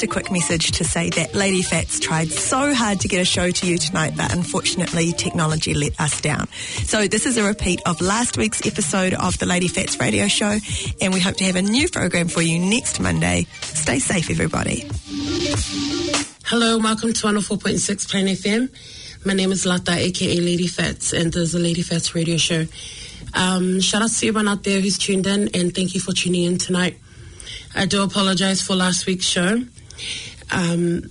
just a quick message to say that Lady Fats tried so hard to get a show to you tonight, but unfortunately, technology let us down. So, this is a repeat of last week's episode of the Lady Fats radio show, and we hope to have a new program for you next Monday. Stay safe, everybody. Hello, welcome to 104.6 Planet FM. My name is Lata, aka Lady Fats, and this is the Lady Fats radio show. Um, shout out to everyone out there who's tuned in, and thank you for tuning in tonight. I do apologize for last week's show, um,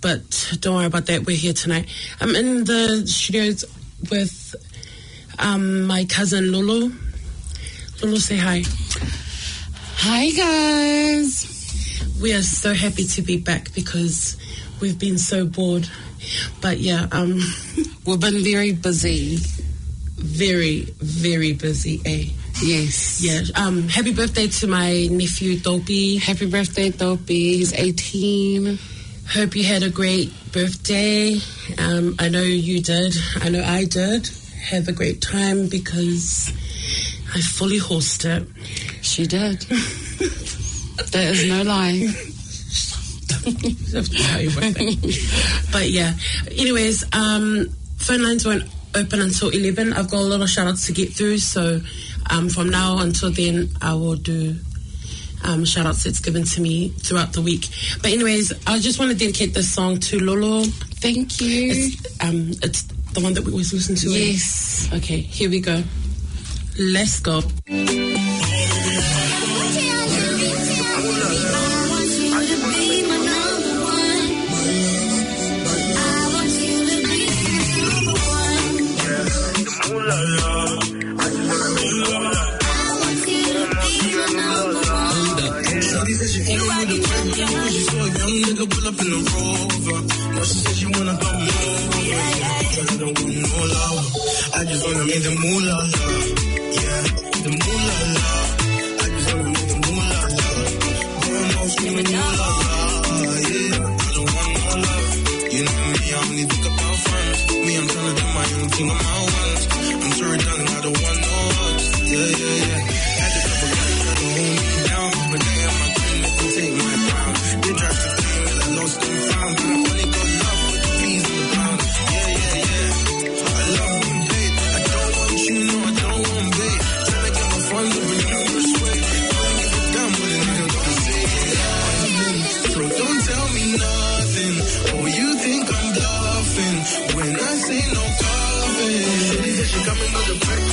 but don't worry about that. We're here tonight. I'm in the studios with um, my cousin Lulu. Lulu, say hi. Hi, guys. We are so happy to be back because we've been so bored. But yeah, um, We've been very busy. very, very busy, eh? Yes. Yeah. Um, happy birthday to my nephew Dopey. Happy birthday, Dopey. He's 18. Hope you had a great birthday. Um, I know you did. I know I did. Have a great time because I fully horsed it. She did. there is no lie. but yeah. Anyways, um, phone lines won't open until 11. I've got a lot of shout outs to get through. So um, from now until then, I will do um, shout outs that's given to me throughout the week. But anyways, I just want to dedicate this song to Lolo. Thank you. It's, um, it's the one that we always listen to. eh? yes. Okay, here we go. Let's go. Just wanna make the when I say no coffin. She said she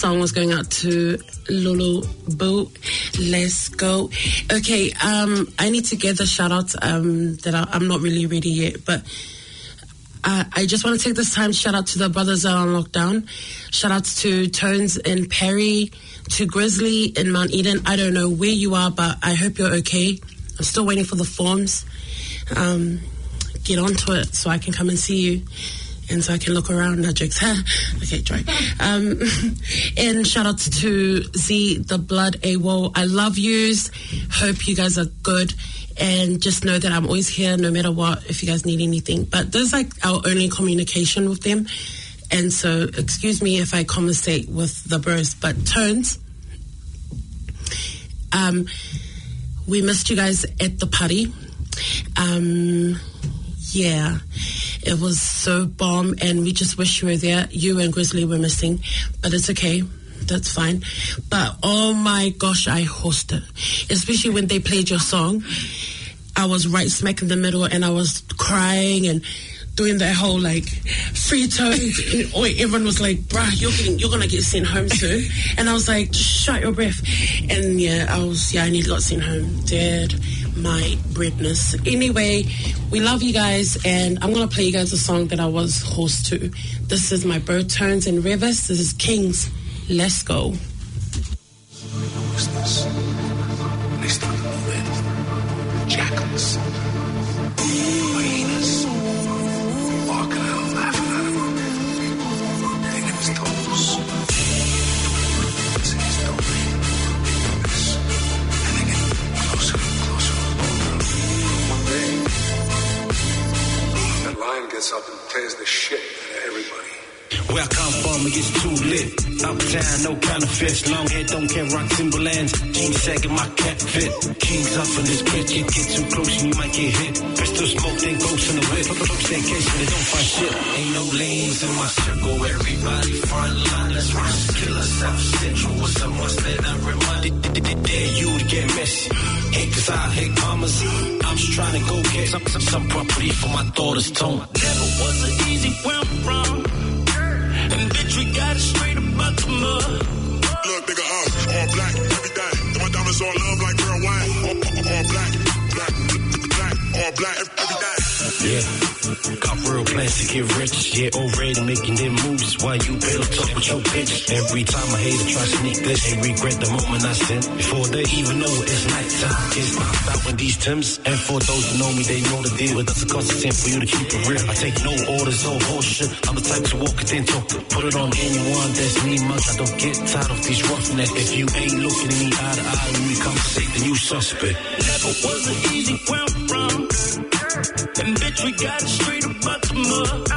song was going out to Lulu Boo. Let's go. Okay, um, I need to get the shout outs um, that I, I'm not really ready yet, but Uh, I just want to take this time shout out to the brothers that are on lockdown. Shout outs to Tones in Perry, to Grizzly in Mount Eden. I don't know where you are, but I hope you're okay. I'm still waiting for the forms. Um, get onto it so I can come and see you. And so I can look around. No jokes. okay, try. Um, and shout outs to Z, the blood AWOL. I love yous. Hope you guys are good. And just know that I'm always here no matter what if you guys need anything. But this is like our only communication with them. And so, excuse me if I conversate with the bros, but Tones, um, we missed you guys at the party. Um, yeah, it was so bomb, and we just wish you were there. You and Grizzly were missing, but it's okay. That's fine. But oh my gosh, I hosted, especially when they played your song. I was right smack in the middle, and I was crying and doing that whole like free toes. everyone was like, "Bruh, you're getting, you're gonna get sent home soon." And I was like, "Just shut your breath." And yeah, I was yeah, I nearly got sent home. Dead my breadness. Anyway, we love you guys, and I'm gonna play you guys a song that I was host to. This is my bird turns and rivers. This is Kings. Let's go. Long hair, don't care, rock Timberlands. Jeans sagging, my cat fit. Kings up in this bitch. You get too close and you might get hit. Pistol smoke, then ghost in the whip. Folks in case they don't find shit. Ain't no lanes in my circle. Everybody front line. Let's rush. Killer South Central. Up, what's that? I remind Dare you to get messy. Hate cause I hate commas. I'm just trying to go get some, some, some property for my daughter's tone. Never was an easy where I'm from. And bitch, we got it straight about the mud. All black, every day. My diamonds all love like real all, all black, black, black, all black, every day. Yeah, got real plans to get rich. Yeah, already making them moves while you build up with your bitch. Every time I hate to try sneak this, they regret the moment I sent. Before they even know it's nighttime, it's knocked out with these Tims. And for those who know me, they know the deal. It doesn't cost a for you to keep it real. I take no orders, no bullshit. I'm the type to walk it then talk. Put it on anyone that's me much. I don't get tired of these roughnecks. If you ain't looking me eye to eye when we conversate, then you suspect. Never was an easy where I'm from. And bitch, we got it straight about the mud.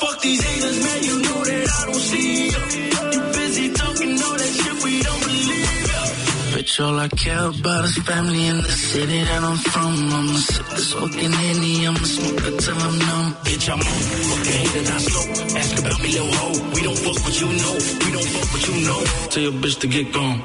Fuck these haters, man, you know that I don't see ya. You busy talking all that shit we don't believe ya. Bitch, all I care about is family in the city that I'm from. I'ma sip this fucking Henny, I'ma smoke it till I'm numb. Bitch, I'm on fucking hater, not slow. Ask about me, little hoe. We don't fuck what you know. We don't fuck what you know. Tell your bitch to get gone.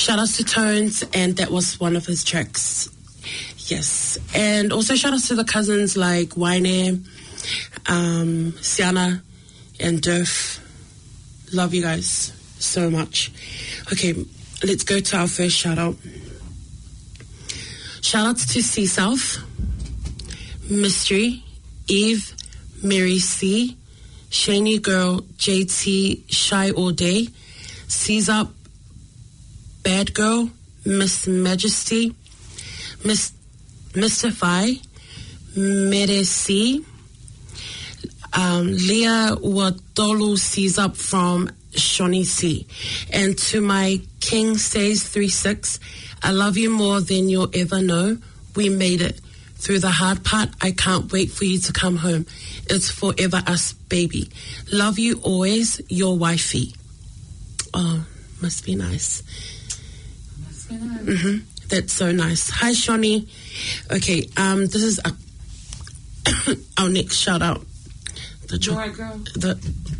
Shout outs to Tones, and that was one of his tracks. Yes. And also shout outs to the cousins like Waine, um, Siana, and Durf. Love you guys so much. Okay, let's go to our first shout out. Shout outs to C South, Mystery, Eve, Mary C, Shani Girl, JT, Shy All Day, C's Up, Bad Girl, Miss Majesty, Miss Mystify, Meresi, um, Leah Wadolu sees up from C. And to my King Stays 36, I love you more than you'll ever know. We made it. Through the hard part, I can't wait for you to come home. It's forever us, baby. Love you always, your wifey. Oh, must be nice. Hmm That's so nice. Hi, Shawnee. Okay, um, this is our, our next shout out. The, cho- the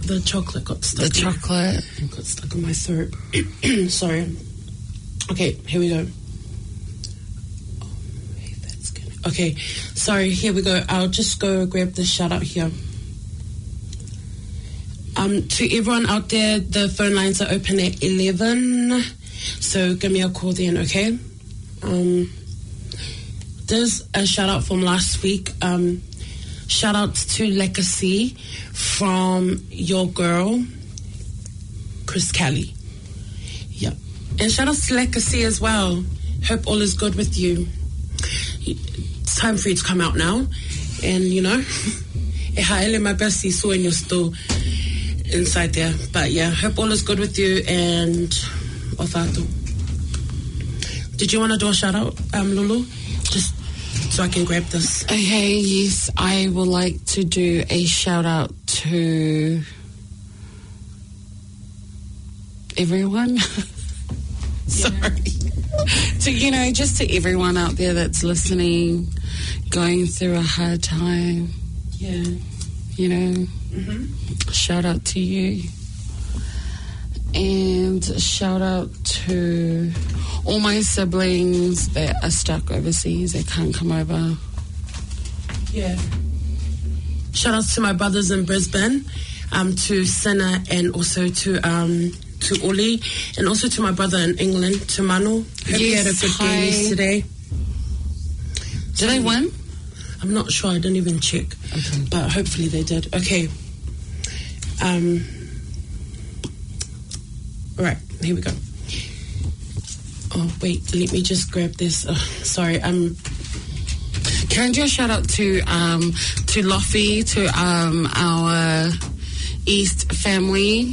the chocolate got stuck. The in- chocolate. got stuck in my throat. Sorry. Okay, here we go. Oh, hey, that's good. Okay, sorry. Here we go. I'll just go grab the shout out here. Um, to everyone out there, the phone lines are open at eleven, so give me a call then, okay? Um, there's a shout out from last week. Um, shout out to Legacy from your girl, Chris Kelly. Yep. And shout out to Legacy as well. Hope all is good with you. It's time for you to come out now. And, you know, my bestie saw when you're still inside there. But yeah, hope all is good with you and ofato. Did you want to do a shout out, um, Lulu? Just so I can grab this. Okay, yes, I would like to do a shout out to everyone. Sorry. to, you know, just to everyone out there that's listening, going through a hard time, Yeah. you know, shout out to you. And shout out to all my siblings that are stuck overseas, They can't come over. Yeah. Shout outs to my brothers in Brisbane, um, to Senna and also to um, to Oli, and also to my brother in England, to Manu. Hope he had a good hi. game yesterday. Did they win? I'm not sure. I didn't even check, Okay. but hopefully they did. Okay. Um. All right. Here we go. Oh wait, let me just grab this. Oh, sorry, I'm. Can I do a shout out to um, to Lofi, to um, our East family?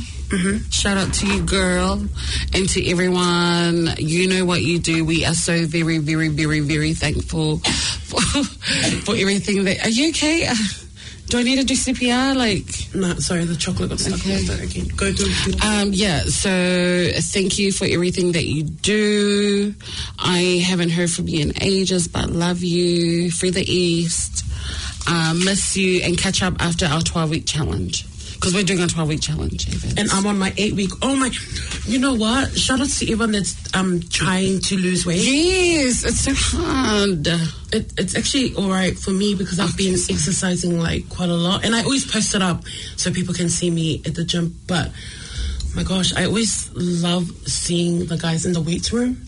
Shout out to you, girl, and to everyone. You know what you do. We are so very, very, very, very thankful for, for everything that. Are you okay? Uh, Do I need to do CPR? Like, No, sorry, the chocolate got stuck. Okay. in again. Go through. Um, yeah, so thank you for everything that you do. I haven't heard from you in ages, but love you. Free the East. Um, miss you and catch up after our 12 week challenge. Because we're doing a 12 week challenge. And I'm on my eight week. Oh my! You know what? Shout out to everyone that's um trying to lose weight. yes, it's so hard. It, it's actually all right for me because I've been exercising like quite a lot, and I always post it up so people can see me at the gym. But my gosh, I always love seeing the guys in the weights room.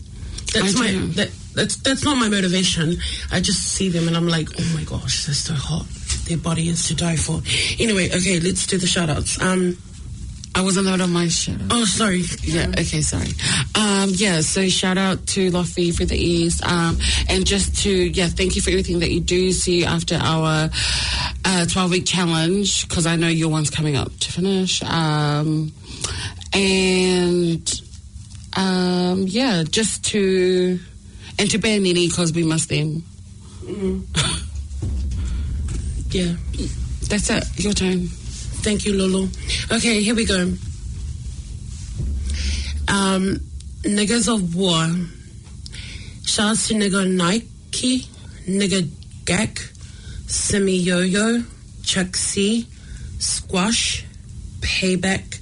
That's my that, that's that's not my motivation. I just see them and I'm like, oh my gosh, they're so hot. Their body is to die for. Anyway, okay, let's do the shout outs. Um, I was allowed on my shout out. oh sorry. Yeah, okay, sorry. Um, yeah, so shout out to Lofi for the East. Um, and just to, yeah, thank you for everything that you do. See after our uh, 12 week challenge, because I know your one's coming up to finish. Um, and um, yeah, just to, and to Bear Nini, because we miss them. Yeah. That's it, your turn. Thank you, Lulu. Okay, here we go. Um, niggas of war. Shouts to nigga Nike, nigga Gak, Semi Yo Yo, Chuck C, Squash, Payback,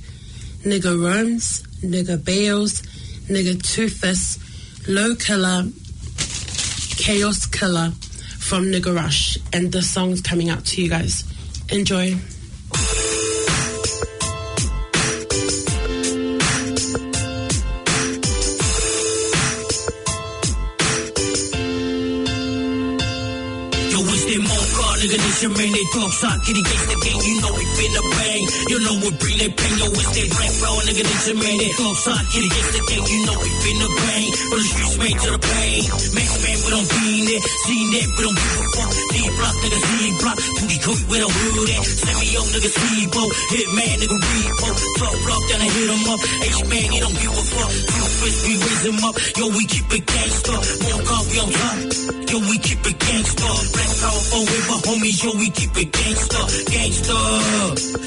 nigga Romes, nigga Bales, nigga Toothless, Low Killer, Chaos Killer from Nigga Rush. And the song's coming out to you guys. Enjoy. Man, they talk shot, kitty gate the game, you know we finna bang. You know we bring that pain, yo, it's that black flow, nigga, this your man, they talk shot, kitty gate the game, you know we finna bang. From the streets, man, to the pain. Max man, we don't be in it, see that, we don't give a fuck. D block, nigga, C block, booty coat, we don't do that. Send me nigga, Steve-O, hit man, nigga, repo. Talk block, then I hit him up. H-man, he don't give a fuck. Few fists, we raise him up. Yo, we keep it gangsta. More we on top. Yo, we keep it gangsta. Black power forever, homies. Yo, we keep it gangsta. Gangsta.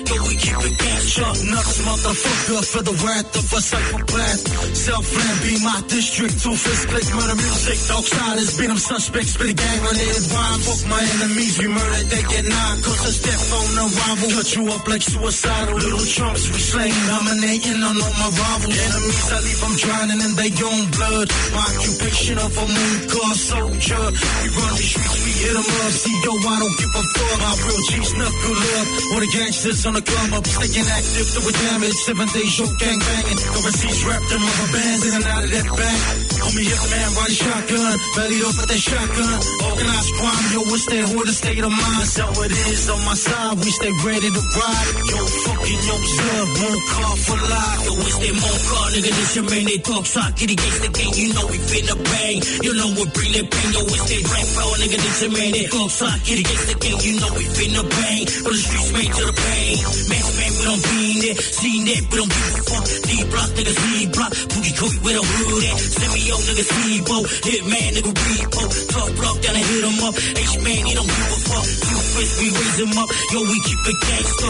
Yo, we keep it gangsta. Nuts, motherfucker, for the wrath of a psychopath. Self-land be my district. Two fist click, murder music. Outsiders beat them suspects. Spit a gang related rhyme. Fuck my enemies. We murder, they get nine. Cause it's death on arrival. Cut you up like suicidal. Little chumps, we slain. Dominating on all my rivals. Enemies, I leave them drowning in their own blood. My occupation of a moon car soldier. We run these streets, we hit them up. See, yo, I don't give a fuck. My real G's knuckle up. All the gangsters on the come up. Staying active, doing damage. Seven days, yo, gang banging. Overseas, wrapped in rubber bands in and out of that bag. Homie, hit man, the shotgun. Belly up with that shotgun. Organized crime, yo, what's that the state of mind? So it is on my side. We stay ready to ride. Yo, fucking yo, sub. Car for life. Yo, it's that more car, nigga. This your man. They talk sock, get against the game. You know we finna bang. You know we bring that pain. Yo, it's that rap power, nigga. This your man. They talk sock, get against the game. You know we finna bang. From the streets, made to the pain. Man, man, we don't be it. Seen that, we don't give a fuck. D block, nigga, C block. Boogie coat with a hood at. Send me out, nigga, Steve-O. Hit man, nigga, repo. Talk block, down and hit him up. H-man, he don't give a fuck. You fist, we raise him up. Yo, we keep it gangsta.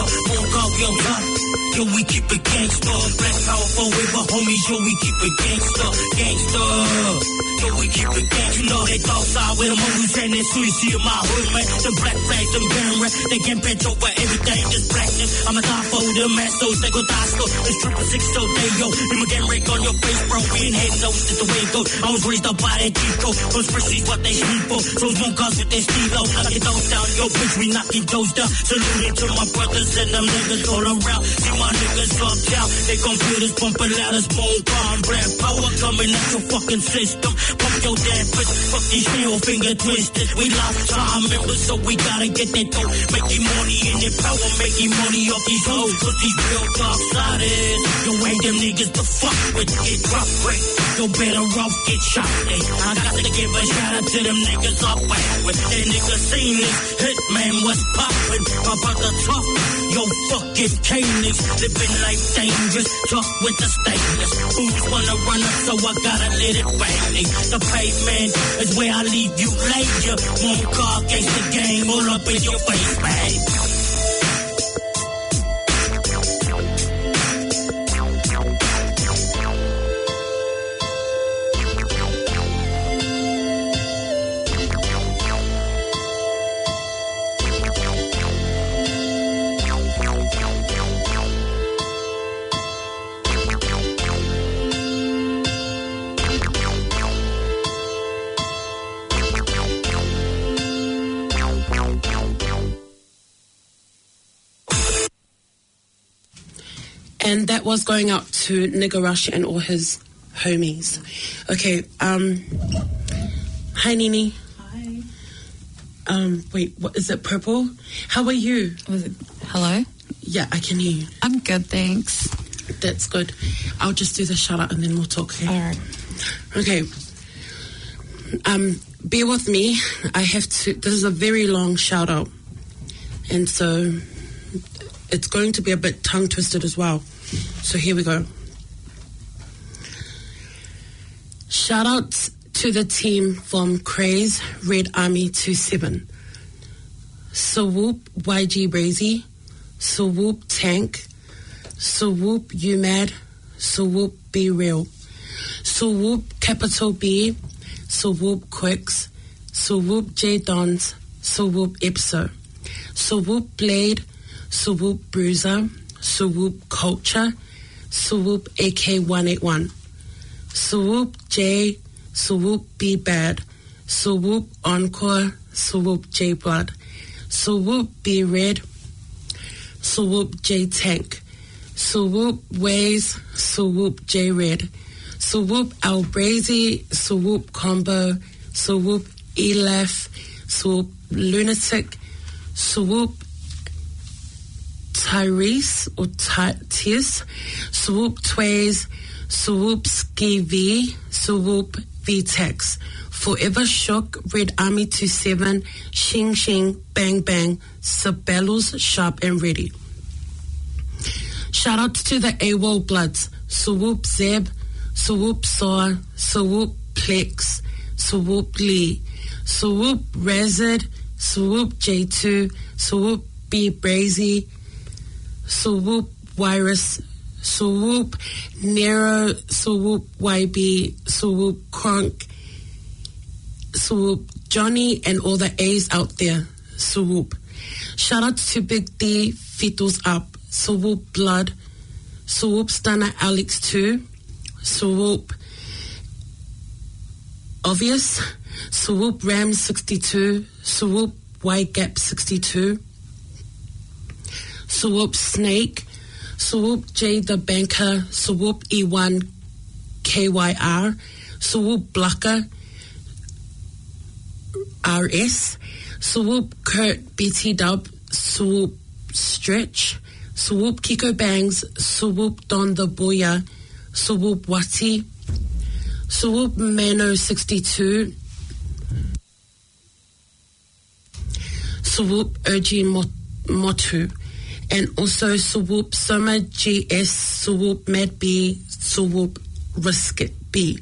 Car, we on top. Yo, we keep it gangsta. Black power forever, homies. Yo, we keep it gangsta. Gangsta. We keep it gangsta. You know they talk side with them homies and soon you see my hood, man. Them black flags, them rap. They get bent over everything, just blackness. I'm a top for them mastos, they go dasto. It's triple six, so they yo. Ma get rake on your face, bro. We ain't heading it's just the way it goes. I was raised up by that Chico. Those spreadsheets, what they sleep for. Those won't cause with their stilo. Knock it those down, yo, bitch, we knocking those down. Saluting to my brothers and them niggas all around. See my niggas up down. They computers bumping loud as bone bomb. Black power coming at your fucking system. Pump your damn fist. Fuck these heel finger twisters. We lost time members, so we gotta get that dough. Making money in the power, making money off these hoes. Cause these real top siders. Yo, ain't them niggas to fuck with. Get rough quick. Yo, better off get shot. Hey, I got to give a shout out to them niggas up with. They niggas seen this. Hitman, what's poppin'? About the talk. Yo, fucking K-Nix. Living life dangerous. Talk with the stainless. Who's wanna run up, so I gotta let it bang. The pavement is where I leave you later. One car against the game, all up in your face, man. That was going out to Nigga Rush and all his homies. Okay, um, hi Nini. Hi. Um, wait, what is it? Purple. How are you? Was it hello? Yeah, I can hear you. I'm good, thanks. That's good. I'll just do the shout out and then we'll talk. Okay. All right. Okay. Um, bear with me. I have to. This is a very long shout out, and so it's going to be a bit tongue twisted as well. So here we go. Shout out to the team from Craze Red Army 27. Swoop YG Brazy, Swoop Tank, Swoop UMAD, Swoop Be Real, Swoop Capital B, Swoop Quicks, Swoop J Dons, Swoop Ipso, Swoop Blade, Swoop Bruiser, Swoop Culture, Swoop AK181, Swoop J, Swoop B Bad, Swoop Encore, Swoop J Blood, Swoop B Red, Swoop J Tank, Swoop Ways, Swoop J Red, Swoop Albrazy, Swoop Combo, Swoop Elef, Swoop Lunatic, Swoop Tyrese or Tis, Swoop Tways, Swoop Ski V, Swoop VTEX, Forever Shook, Red Army 27, Shing Shing, Bang Bang, Sabellus, Sharp and Ready. Shout out to the AWOL Bloods, Swoop Zeb, Swoop Saw, Swoop Plex, Swoop Lee, Swoop Rezid, Swoop J2, Swoop B Brazy, Swoop Virus, Swoop Nero, Swoop YB, Swoop Kronk, Swoop Johnny, and all the A's out there. Swoop. Shout out to Big D, Fitals Up, Swoop Blood, Swoop Stunner Alex 2, Swoop Obvious, Swoop Ram 62, Swoop White Gap 62, Swoop Snake, Swoop J the Banker, Swoop E1 KYR, Swoop Blocker RS, Swoop Kurt BT Dub, Swoop Stretch, Swoop Kiko Bangs, Swoop Don the Boya, Swoop Wati, Swoop Mano 62, Swoop Mot- Motu, and also Swoop Soma GS, Swoop Mad B, Swoop Risket B.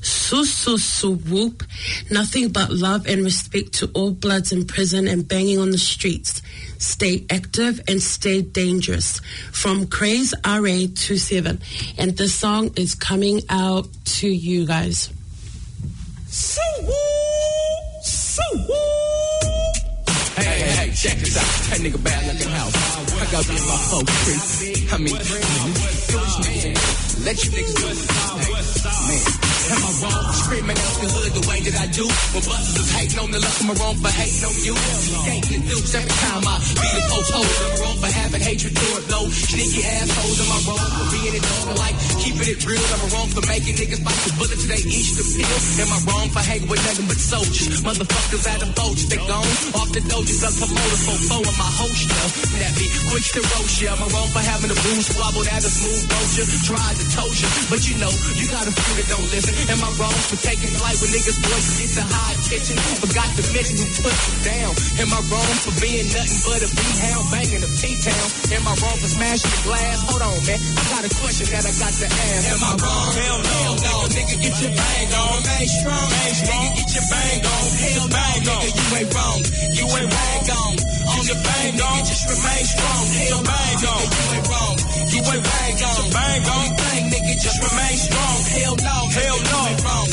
Susu Swoop, nothing but love and respect to all bloods in prison and banging on the streets. Stay active and stay dangerous. From Craze RA 27. And this song is coming out to you guys. Hey, hey, check this out. That nigga bad looking house. I got me in my phone creep. I mean, man, let you niggas do it. Wrong screaming out the hood the way that I do? When is hating on the luck, am I wrong for hating on you? Gating dukes every time I beat the folks hoes. Am I wrong for having hatred toward low? Sneaky assholes, am I wrong for being it dog like keeping it real? Am I wrong for making niggas bite the bullet they each the pill? Am I wrong for hanging with nothing but soldiers? Motherfuckers out of boats, they gone off the doges up promoters for four of my host show. That be quick to roast ya. Am I wrong for having a blue squabble that a smooth vulture? Tried to toast you, but you know, you got a few that don't listen. Am I wrong for taking flight with niggas' voices get to high pitching? Forgot to mention who put you down. Am I wrong for being nothing but a B-hound banging a T-town? Am I wrong for smashing the glass? Hold on, man. I got a question that I got to ask. Am I wrong? Hell no. Hell no. Nigga, get your bang on. Bang strong. Bang strong. Nigga, get your bang on. Hell no. Nigga, you ain't wrong. You ain't bang on. On your bang on. Just remain strong. Hell bang on. You ain't wrong. You ain't bang on. Bang on. Bang, nigga, just remain strong. Hell no. Hell no.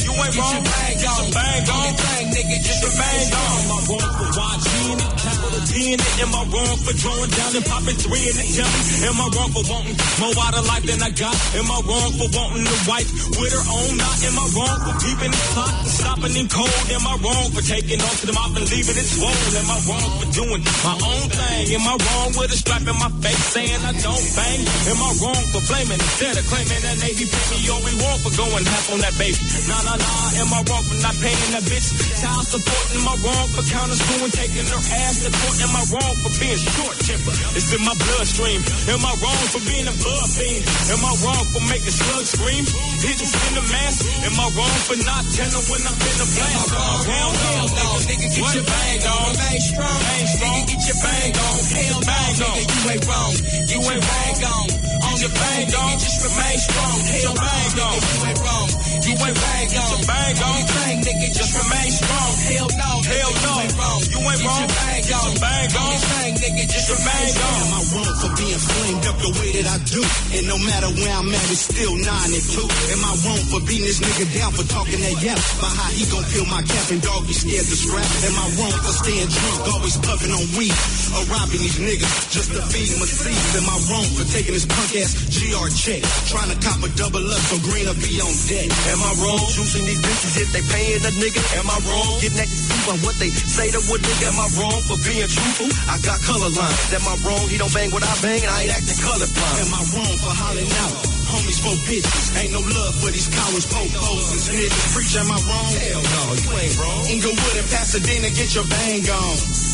You ain't wrong. Bang on. Bang on. Bang, nigga, just remain strong. Am I wrong for watching it? Capital D in it. Am I wrong for drawing down and popping three in the telly? Am I wrong for wanting more out of life than I got? Am I wrong for wanting a wife with her own knot? Am I wrong for peeping the clock and stopping in cold? Am I wrong for taking off to the mouth and leaving it swollen? Am I wrong for doing my own thing? Am I wrong with a strap in my face saying I don't bang? Am I wrong for blaming instead of claiming that Navy paid me all we want for going half on that baby? Nah, nah, nah. Am I wrong for not paying that bitch child support? Am I wrong for counter screwing, taking her ass to court? Am I wrong for being short tempered? It's in my bloodstream. Am I wrong for being a blood fiend? Am I wrong for making slugs scream? Pigeons in the mask? Am I wrong for not telling when I'm in the blast? Hell no, no, nigga, get your bang on. Bang strong. Bang strong. Nigga, get your bang on. Hell bang on. Nigga, you ain't wrong. You ain't bang on. On your bang on. Just remain strong. Hell bang on. You ain't wrong. You ain't bang on. Bang on. Bang, nigga, just remain strong. Hell no. Hell no. You ain't wrong. You ain't wrong. Bang on. Bang on. Bang, nigga, just remain strong. Am I wrong for being flamed up the way that I do? And no matter where I'm at, it's still nine and two. Am I wrong for beating this nigga down for talking that yap? About how he gon' peel my cap and dog, he scared to scrap? Am I wrong for staying drunk, always puffing on weed? Or robbing these niggas just to feed my seeds? Am I wrong for taking this punk ass GR check? Trying to cop a double up so green or be on deck? Am I wrong? Choosing these bitches if they paying a nigga? Am I wrong? Getting that see by what they say to what nigga? Am I wrong for being truthful? I got color lines. Am I wrong? He don't bang what I bang and I ain't acting colorblind. Am I wrong for hollering out? Homies for bitches. Ain't no love for these cowards, po-pos and snitches. Preach, am I wrong? Hell no, you ain't wrong. Inglewood and Pasadena, get your bang on.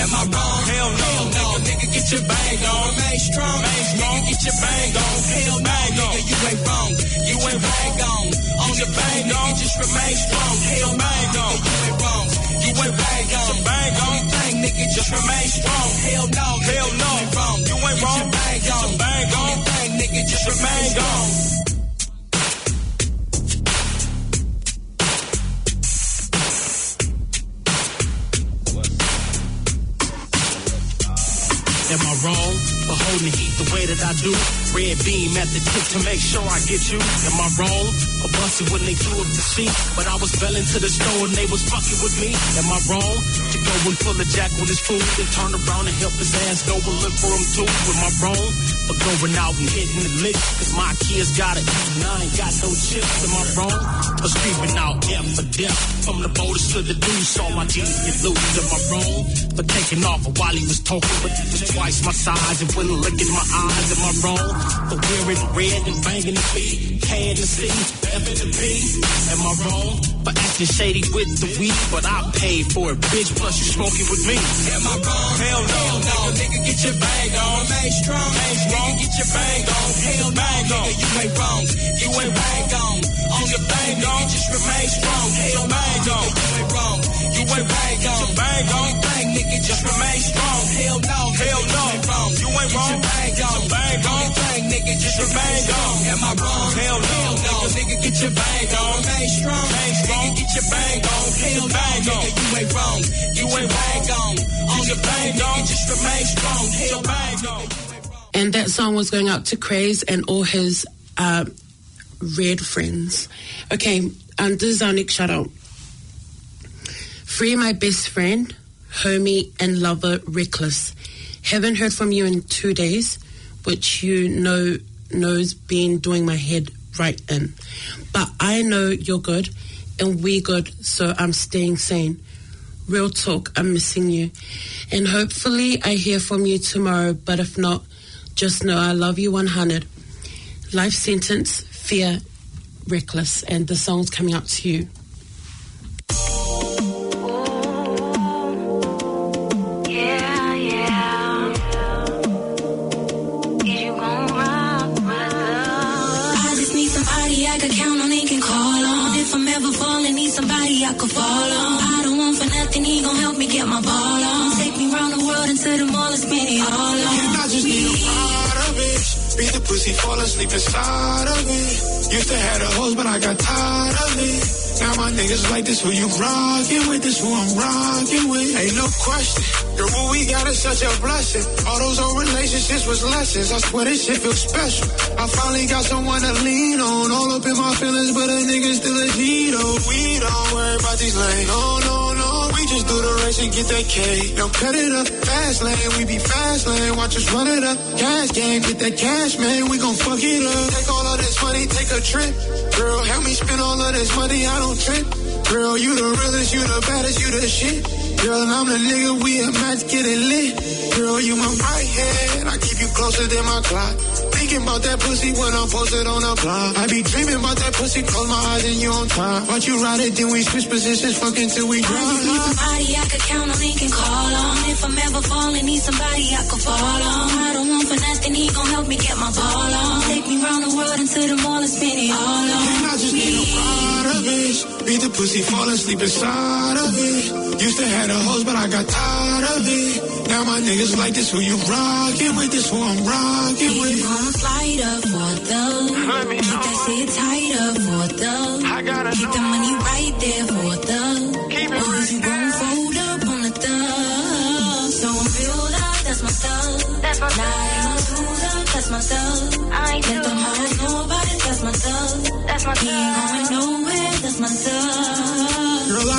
Am I wrong? Hell no. Hell no. Nigga, get your bang on. Remain strong. Remain strong. Nigga, get your bang on. Hell no. Nigga, you ain't wrong. You ain't bang on. On your bang on. Nigga, just remain strong. Hell bang on. You ain't wrong. You ain't bang on. Bang on. Anything, nigga, just remain strong. Way that I do? Red beam at the tip to make sure I get you. Am I wrong for busting when they threw up the seat? But I was belling to the store and they was fucking with me. Am I wrong to go and pull a jack on his food and turn around and help his ass go and look for him too? Am I wrong for going out and hitting the lick? Cause my kids gotta eat and I ain't got no chips. Am I wrong for screaming out F for death? From the boulders to the dudes, saw my jeans get loose. Am I wrong for taking off while he was talking? But he was twice my size and wouldn't look in my eyes. Am I wrong for wearing red and banging the beat? K and the C, F and the B. Am I wrong for acting shady with the weed? But I paid for it, bitch. Plus you smoking with me. Am I wrong? Hell no, no. Nigga, get your bang on. Main strong, main strong. Nigga, get your bang on. Hell bang on. Nigga, you ain't wrong. You ain't bang on. On your bang on. Just remain strong. Hell bang on. You ain't wrong. You ain't bang on. Bang on. Bang, nigga, just remain strong. Hell no. Hell no. You ain't wrong. Bang on. Bang on. Bang, nigga, just remain on. Am I wrong? Hell no. Nigga, get your bang on. Remain strong. Remain strong. Nigga, get your bang on. Hell bang on. You ain't wrong. You ain't bang on. On your bang on. Just remain strong. Hell bang on. And that song was going out to Craze and all his uh, red friends. Okay, and this is our next shout out. Free my best friend, homie, and lover, Reckless. Haven't heard from you in two days, which you know knows been doing my head right in. But I know you're good and we good, so I'm staying sane. Real talk, I'm missing you. And hopefully I hear from you tomorrow, but if not, just know I love you 100. Life sentence, fear, reckless, and the song's coming up to you. Oh, yeah, yeah. Is you gon' rock with us? I just need somebody I could count on and can call on. If I'm ever falling, need somebody I could fall on. I don't want for nothing, he gon' help me get my ball on. Take me round the world into the mall and spend it all on. And I just need a part of it. Beat the pussy, fall asleep inside of it. Used to have the hoes, but I got tired of it. Now my niggas like this, who you rockin' with, this who I'm rockin' with. Ain't no question, girl, what we got is such a blessing. All those old relationships was lessons, I swear this shit feels special. I finally got someone to lean on, all up in my feelings, but a nigga still a Gito. We don't worry about these lanes, no, no, no. We just do the race and get that K. Now cut it up, fast lane, we be fast lane, watch us run it up. Cash game, get that cash, man, we gon' fuck it up. Take all of this money, take a trip. Girl, help me spend all of this money, I don't trip. Girl, you the realest, you the baddest, you the shit. Girl, I'm the nigga, we a match, get it lit. Girl, you my right hand, I keep you closer than my clock. Thinking about that pussy when I'm posted on the block. I be dreaming about that pussy, close my eyes and you on top. Watch you ride it, then we switch positions, fucking till we I just need drop. somebody I could count on and can call on. If I'm ever falling, need somebody I could fall on. I don't want for nothing, he gon' help me get my ball on. Take me round the world until the mall and spend it all on. And I just need a part of it. Beat the pussy, fall asleep inside of it. Used to have the hoes, but I got tired of it. Now my niggas like this, who you rockin' with, this who I'm rockin' with. You gonna slide up for them. Keep that shit tight up for them. Keep the money right there for them. Or is you gon' fold up on the thumb? So I'm filled up, that's my stuff. That's my Nah, ain't no screwed up, that's my stuff. I ain't Let them hoes know about it, that's my stuff. That's my He ain't going nowhere, that's my stuff.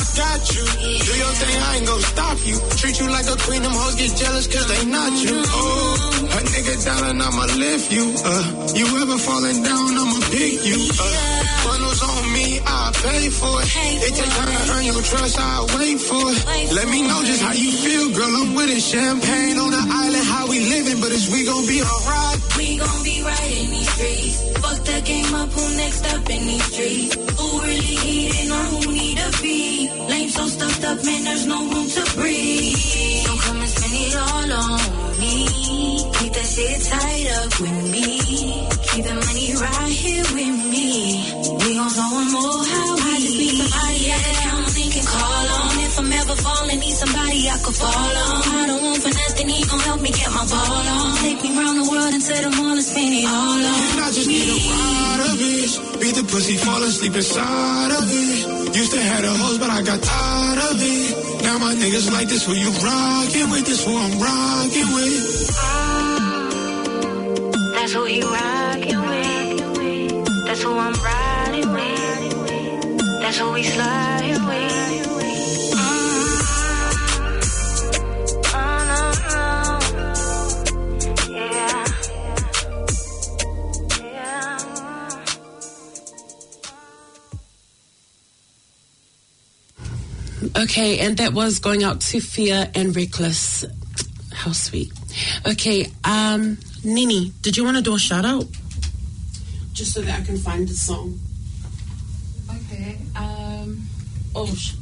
I got you. Do your thing, I ain't gon' stop you. Treat you like a queen, them hoes get jealous cause they not you. Oh, a nigga down and I'ma lift you. Uh, you ever falling down, I'ma pick you. Uh, funnels on me, I pay for it. It take time to earn your trust, I wait for it. Let me know just how you feel, girl. I'm with it. Champagne on the island, how we living, but it's we gon' be alright. We gon' be right in these streets. Fuck the game up, who next up in these streets? Who really heating or who need up, man, there's no room to breathe. So come and spend it all on me. Keep that shit tied up with me. Keep the money right here with me. We gon' show ever falling, need somebody I could fall on. I don't want for nothing, he gon' help me get my ball on. Take me round the world and set them all and spin it all on. And I just need a ride of it. Beat the pussy, fall asleep inside of it. Used to have the hoes, but I got tired of it. Now my niggas like this, who you rockin' with? This who I'm rockin' with. Ah, that's who you rockin' with. That's who I'm riding with. That's who we sliding with. Okay, and that was going out to Fear and Reckless. How sweet. Okay, um, Nini, did you want to do a shout out? Just so that I can find the song. Okay. Um, oh, sh-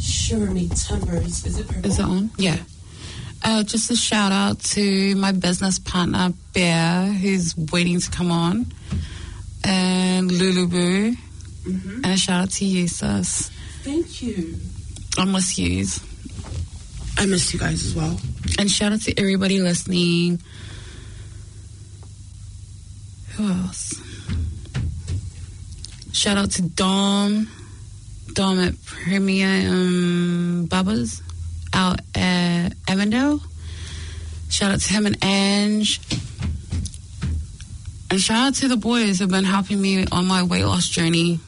Shiver Me Timbers. Is it purple? is it on? Yeah. Uh, just a shout out to my business partner Bear, who's waiting to come on, and Lulu Boo, and a shout out to you, sis. Thank you. I miss yous. I miss you guys as well. And shout out to everybody listening. Who else? Shout out to Dom. Dom at Premium Bubbas out at Avondale. Shout out to him and Ange. And shout out to the boys who've been helping me on my weight loss journey.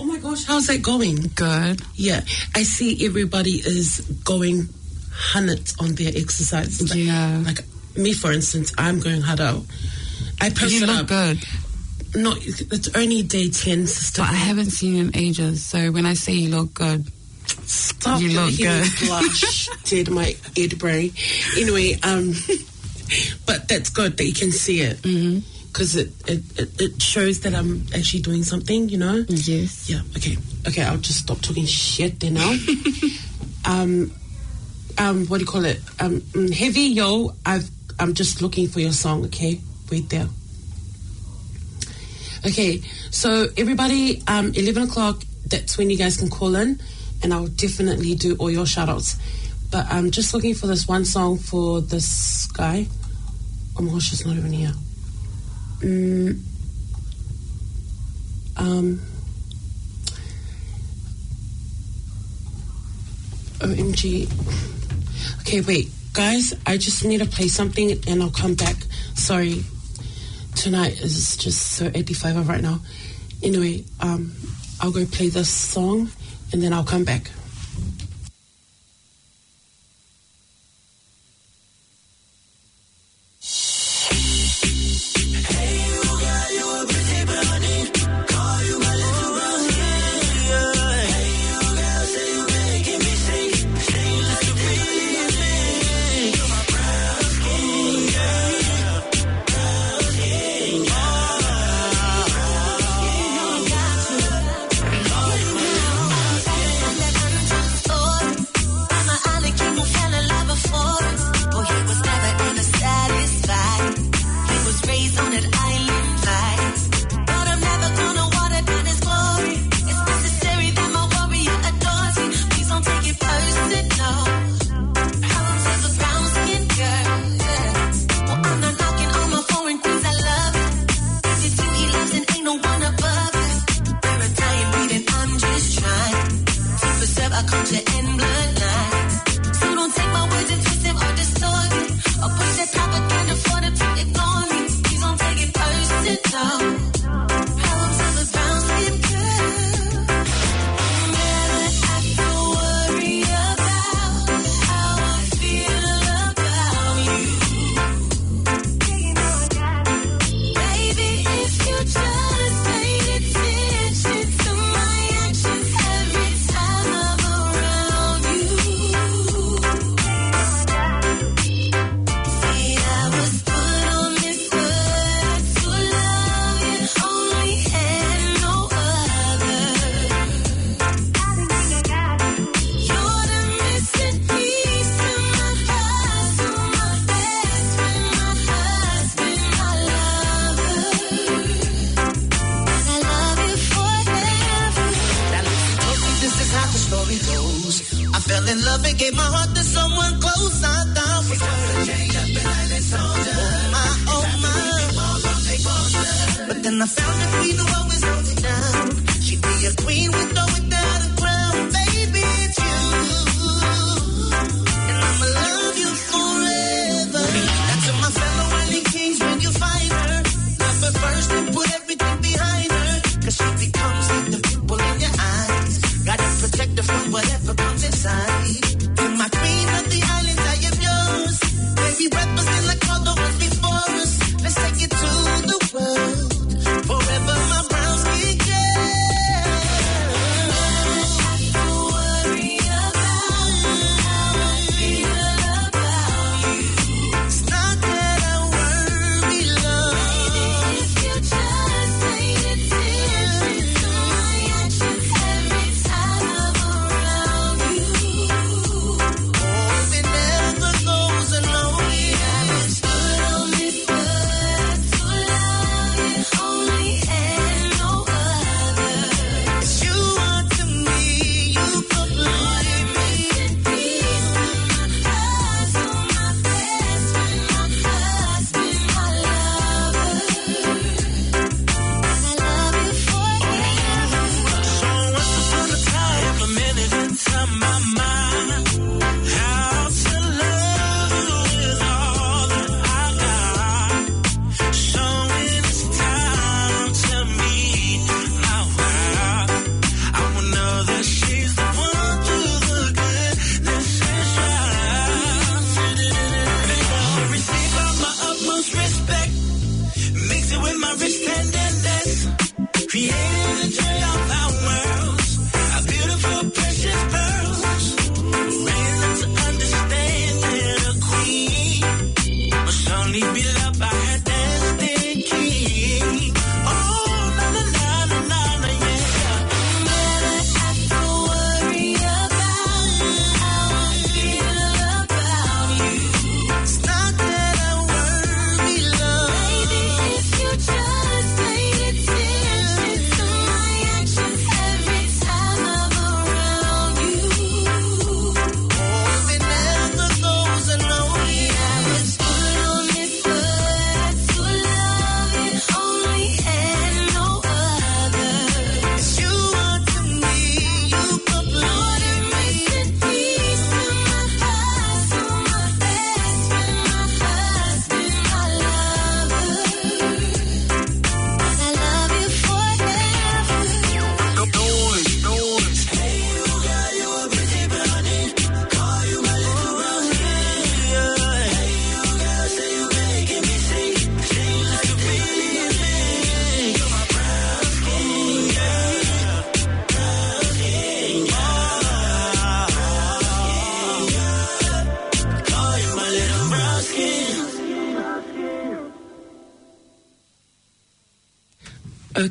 Oh my gosh, how's that going? Good. Yeah, I see everybody is going hundreds on their exercise. Like, Yeah. Like me, for instance, I'm going hard out. I posted You look up. good. No, it's only day 10, sister. But I haven't seen you in ages, so when I say you look good, Stop you look good. blush. Did my Ed brain. Anyway, um, but that's good that you can see it. Because it, it, it, it shows that I'm actually doing something, you know? Yes. Yeah, okay. Okay, I'll just stop talking shit there now. um, um, what do you call it? Um, mm, heavy, yo, I've, I'm just looking for your song, okay? Wait there. Okay, so everybody, um, 11 o'clock, that's when you guys can call in, and I'll definitely do all your shout outs. But I'm just looking for this one song for this guy. Oh my gosh, it's not even here. Mm, um, OMG. Okay, wait. Guys, I just need to play something and I'll come back. Sorry. Tonight is just so 85 right now. Anyway, um, I'll go play this song and then I'll come back.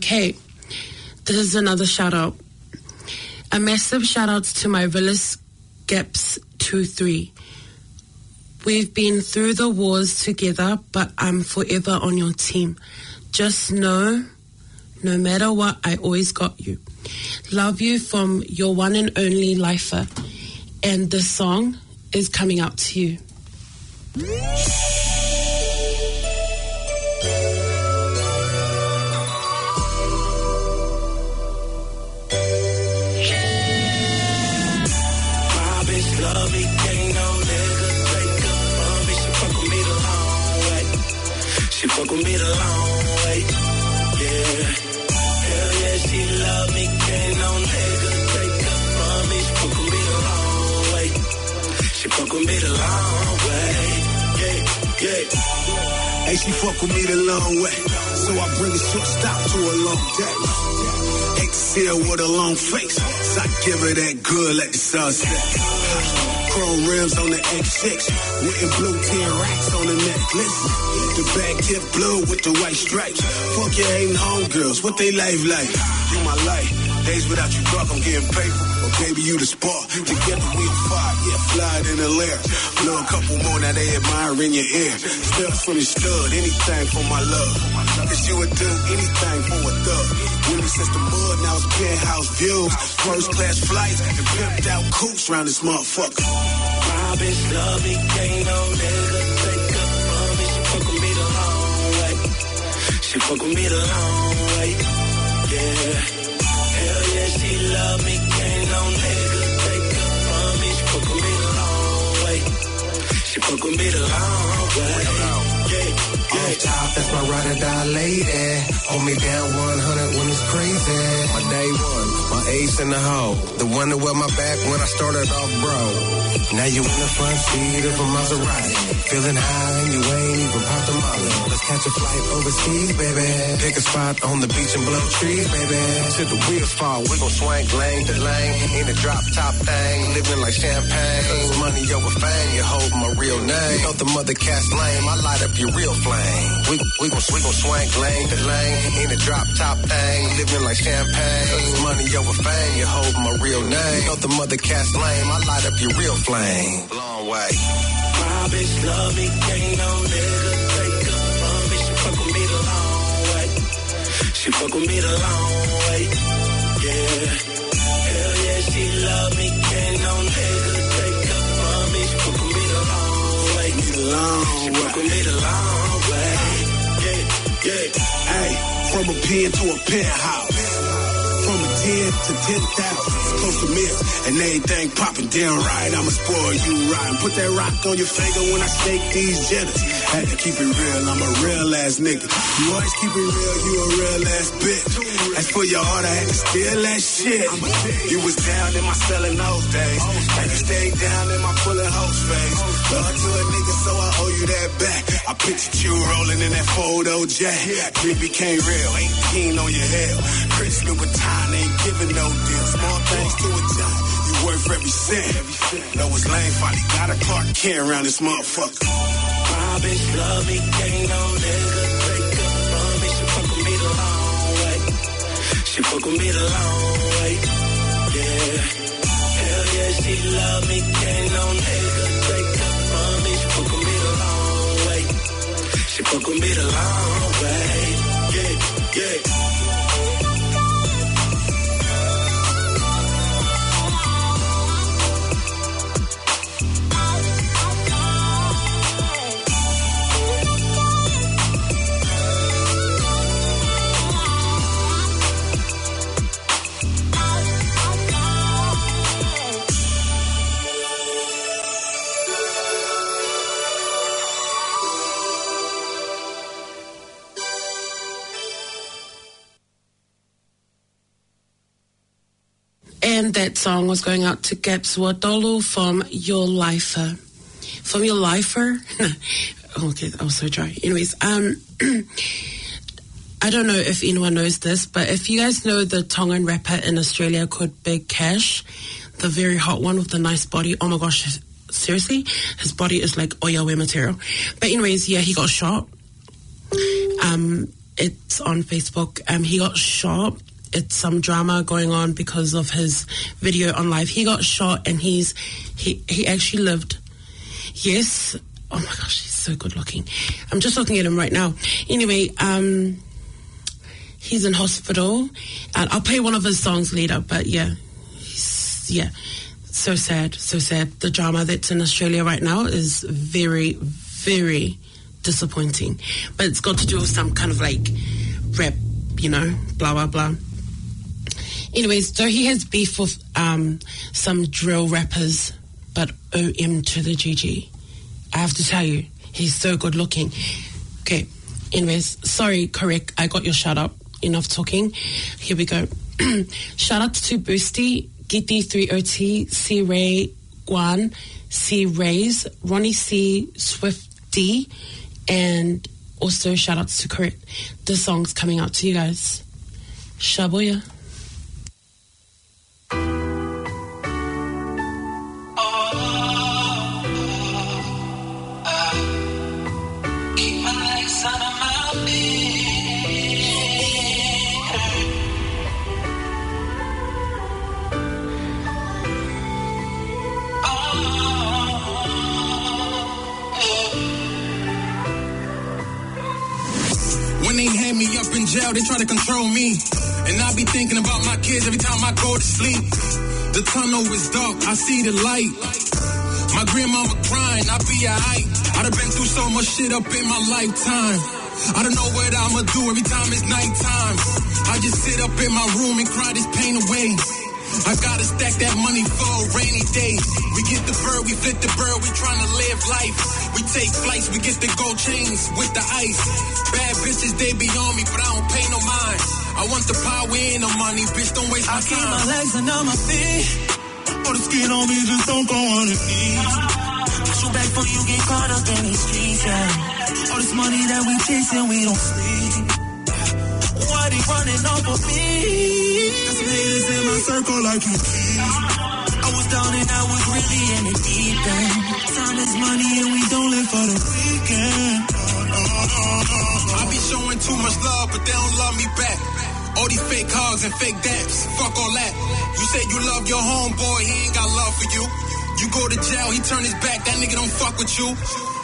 Hey, this is another shout out. A massive shout out to my Villas Gaps 2 3. We've been through the wars together, but I'm forever on your team. Just know, no matter what, I always got you. Love you from your one and only lifer. And this song is coming out to you. gonna be the long way. Yeah. Hell yeah, she love me. Can't no nigga take her from me. She fuck gonna be the long way. She fuck gonna be the long way. Yeah, yeah. Hey, she fuck with me the long way. So I bring a short stop to a long day. See seal with a long face. So I give her that good like the sunset. Chrome rims on the X6. Wooden blue 10 racks on the necklace. The back tip blue with the white stripes. Fuck your hating homegirls, what they life like? You my life. Days without you, dog, I'm getting paper. But baby, you the spark. Together we a fire, yeah, fly it in the air. Blow a couple more, now they admire in your ear. Studs from the stud, anything for my love. Cause you would do anything for a thug. We since the mud, now it's penthouse views. First class flights and pimped out coops round this motherfucker. Love me, ain't no nigga take up from me. She fuck with me the long way. She fuck with me the long way. Me, ain't no nigga take up from me. She fuck with me the long way. She with me the long way. Top, that's my ride or die lady. Hold me down 100 when it's crazy. My day one, my ace in the hole. The one that wear my back when I started off bro. Now you in the front seat of a Maserati. Feeling high and you ain't even popped a molly. Let's catch a flight overseas, baby. Pick a spot on the beach and blow trees, baby. Till the wheels fall, we gon' swing lane to lane. In a drop top thing, living like champagne. Money over fame, you hold my real name. You know the mother cast lame, I light up your real flame. We, we gon' we gon' swing lane to lane. In a drop top thing, living like champagne. Money over fame, you hold my real name. Know the mother cast lame, I light up your real flame. Long way. My bitch love me, ain't no nigga take up from me. She fuck with me the long way. She fuck with me the long way. Yeah. Hell yeah, she love me, ain't no nigga take up from me. She fuck with me the long way. She fuck with me the long way. Yeah. Hey, from a pen to a penthouse. From a 10 to 10,000. Close to mil. And everything popping down right. I'ma spoil you right. Put that rock on your finger when I shake these jitters. Had to keep it real. I'm a real ass nigga. You always keep it real. You a real ass bitch. As for your heart, I had to steal that shit. You was down in my cell in those days. And you stayed down in my pulling host face. Love to a nigga, so I owe you that back. I pictured you rolling in that photo jack. It became real. 18 on your hell. Chris Louboutin ain't giving no deal. Small things to a giant. You worth every cent. Know it's lame, finally got a Clark Kent around this motherfucker. My bitch love me, ain't no nigga take up from me. She fuck with me the long way. She fuck with me the long way. Yeah. Hell yeah, she love me, ain't no nigga take up from me. She fuck with me the long way. She fuck with me the long way. Yeah, yeah. That song was going out to Gaps Wadolo from Your Lifer. From Your Lifer? okay, I was so dry. Anyways, um, I don't know if anyone knows this, but if you guys know the Tongan rapper in Australia called Big Cash, the very hot one with the nice body, oh my gosh, seriously? His body is like Oyawe material. But anyways, yeah, he got shot. Um, it's on Facebook. Um, he got shot. It's some drama going on because of his video on live. He got shot and he's he he actually lived. Yes. Oh my gosh, he's so good looking. I'm just looking at him right now. Anyway, um, he's in hospital. And I'll play one of his songs later. But yeah, he's, yeah, so sad, so sad. The drama that's in Australia right now is very, very disappointing. But it's got to do with some kind of like rap, you know, blah blah blah. Anyways, so he has beef with um, some drill rappers, but OM to the GG. I have to tell you, he's so good looking. Okay. Anyways, sorry, correct. I got your shout out. Enough talking. Here we go. shout out to Boosty, Gitty3OT, C Ray, Guan, C Rays, Ronnie C, Swift D, and also shout outs to Correct. The song's coming out to you guys. Shaboya. Jail, they try to control me. And I be thinking about my kids every time I go to sleep. The tunnel is dark, I see the light. My grandmama crying, I be alright. I done been through so much shit up in my lifetime. I don't know what I'ma do every time it's nighttime. I just sit up in my room and cry this pain away. I gotta stack that money for a rainy day. We get the bird, we flip the bird, we tryna live life. We take flights, we get the gold chains with the ice. Bad bitches, they be on me, but I don't pay no mind. I want the power and the money, bitch, don't waste my I keep my legs under my feet. All the skin on me just don't go underneath. Got your back for you get caught up in these streets, yeah. All this money that we chasing, we don't sleep. They running off of me? Got some haters in my circle like you. I was down and I was really in the deep end. Time is money and we don't live for the weekend. I be showing too much love, but they don't love me back. All these fake hugs and fake daps, fuck all that. You say you love your homeboy, he ain't got love for you. You go to jail, he turn his back, that nigga don't fuck with you.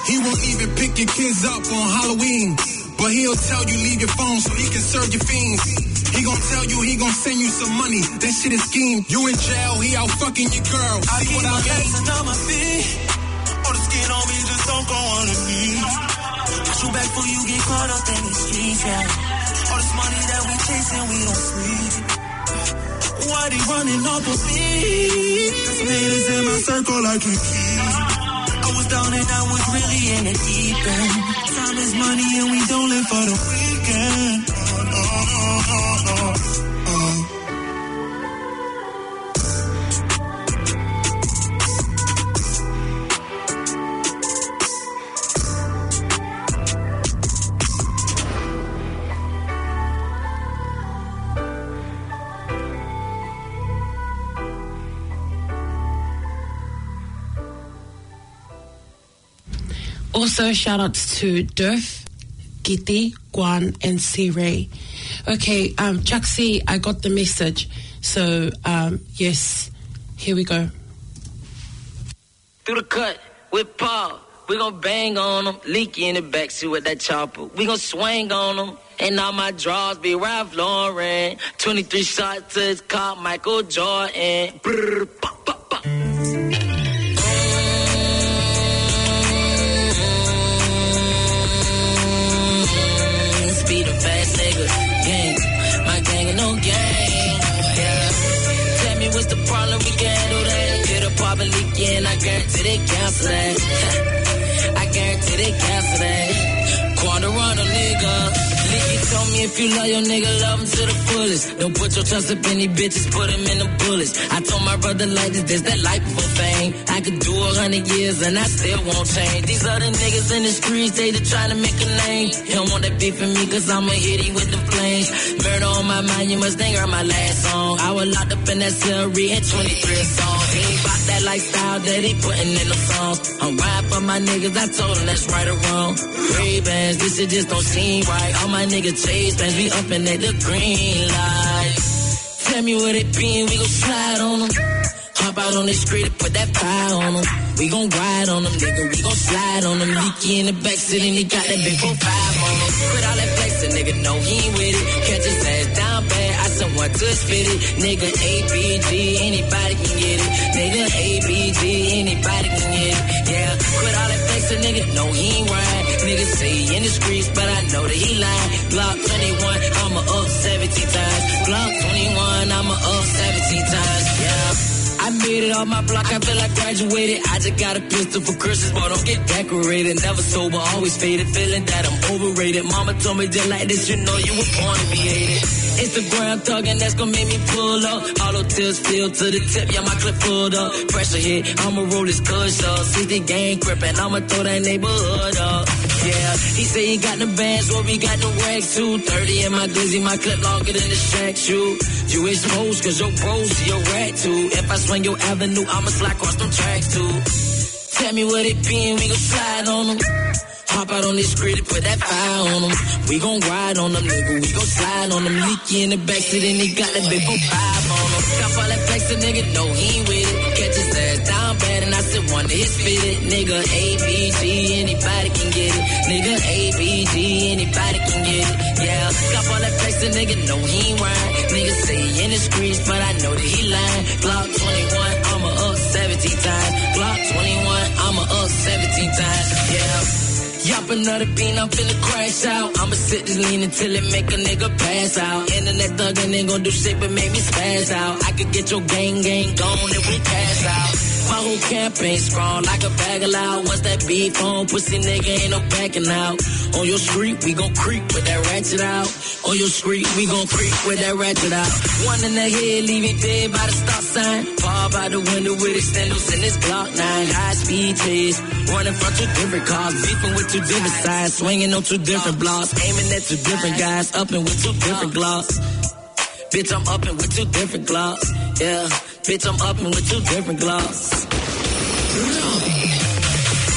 He won't even pick your kids up on Halloween. But he'll tell you leave your phone so he can serve your fiends. He gon' tell you he gon' send you some money. That shit is scheme. You in jail, he out fucking your girl. I See keep what my I legs under my feet. All the skin on me just don't go on underneath. Got your back for you get caught up in these streets, yeah. All this money that we chasing, we don't sleep. Why they running off of me? Some haters in my circle like you keep. I was down and I was really in the deep end. Time money and we don't live for the weekend. Oh, oh, oh, Also, shout outs to Durf, Giti, Guan, and C Ray. Okay, um, Jack C, I got the message. So, um, yes, here we go. through the cut with Paul. We gon' bang on them, leaky in the backseat with that chopper. We gon' swing on them, and all my draws be Ralph Lauren. 23 shots to his car, Michael Jordan. I guarantee they cancel that. I guarantee they cancel that. Quarter run a nigga. Told me if you love your nigga, love him to the fullest. Don't put your trust up in these bitches, put him in the bullets. I told my brother like this, there's that life for fame. I could do a hundred years and I still won't change. These other niggas in the streets, they just trying to make a name. He don't want that beef in me, cause I'ma hit him with the flames. Murder on my mind, you must think heard my last song. I was locked up in that cell, reading 23 songs. He ain't about that lifestyle that he putting in the songs. I'm riding for my niggas, I told him that's right or wrong. Ray-Bans, this shit just don't seem right. All my niggas chase bands, we up and at the green light. Tell me what it be and we gon' slide on them. Hop out on the street and put that pie on them. We gon' ride on them, nigga. We gon' slide on them. Leaky in the backseat and he got that big 4-5 on him. Quit all that flexing, nigga. No, he ain't with it. Catch his ass down bad. I someone to spit it. Nigga, ABG, anybody can get it. Nigga, ABG, anybody can get it. Yeah, quit all that flexing, nigga. No, he ain't right. Nigga say he in the streets, but I know that he lying. Glock 21, I'ma up 17 times. Glock 21, I'ma up 17 times. Made it on my block, I feel like graduated. I just got a pistol for Christmas, but don't get decorated. Never sober, always faded, feeling that I'm overrated. Mama told me just like this, you know you were born to be hated. Instagram thugging, that's gonna make me pull up. Auto tills feel to the tip, yeah, my clip pulled up. Pressure hit, I'ma roll this kush up. 60 gang gripping, I'ma throw that neighborhood up. Yeah, he say he got the bands, well, we got the rags too. 30 in my glizzy, my clip longer than the shack shoe. You exposed, cause your bros, your rat too. If I swing your avenue, I'ma slide across them tracks too. Tell me what it be and we gon' slide on them. Hop out on this street and put that fire on them. We gon' ride on them, nigga. We gon' slide on them. Leaky in the backseat and he got that big 4-5 on them. Got all that flex, the nigga, no, he ain't with it. Down bad and I said one day it's fitted. Nigga, ABG, anybody can get it. Nigga, ABG, anybody can get it. Yeah, got all that flex, the nigga know he ain't right. Niggas say he in the streets, but I know that he lying. Glock 21, I'ma up 17 times. Glock 21, I'ma up 17 times. Yeah. Yop another bean, I'm finna crash out. I'ma sit this lean until it make a nigga pass out. Internet thuggin' ain't gon' do shit but make me spaz out. I could get your gang gang gone if we cash out. My whole campaign strong like a bag of loud. Once that beef on, pussy nigga ain't no backing out. On your street, we gon' creep with that ratchet out. On your street, we gon' creep with that ratchet out. One in the head, leave it dead by the stop sign. Fall by the window with extenders in this Glock 9. High speed chase, running from two different cars. Beefing with two different sides, swinging on two different blocks. Aiming at two different guys, up upping with two different glocks. Bitch, I'm up upping with two different glocks. Yeah, bitch, I'm upping with two different glocks.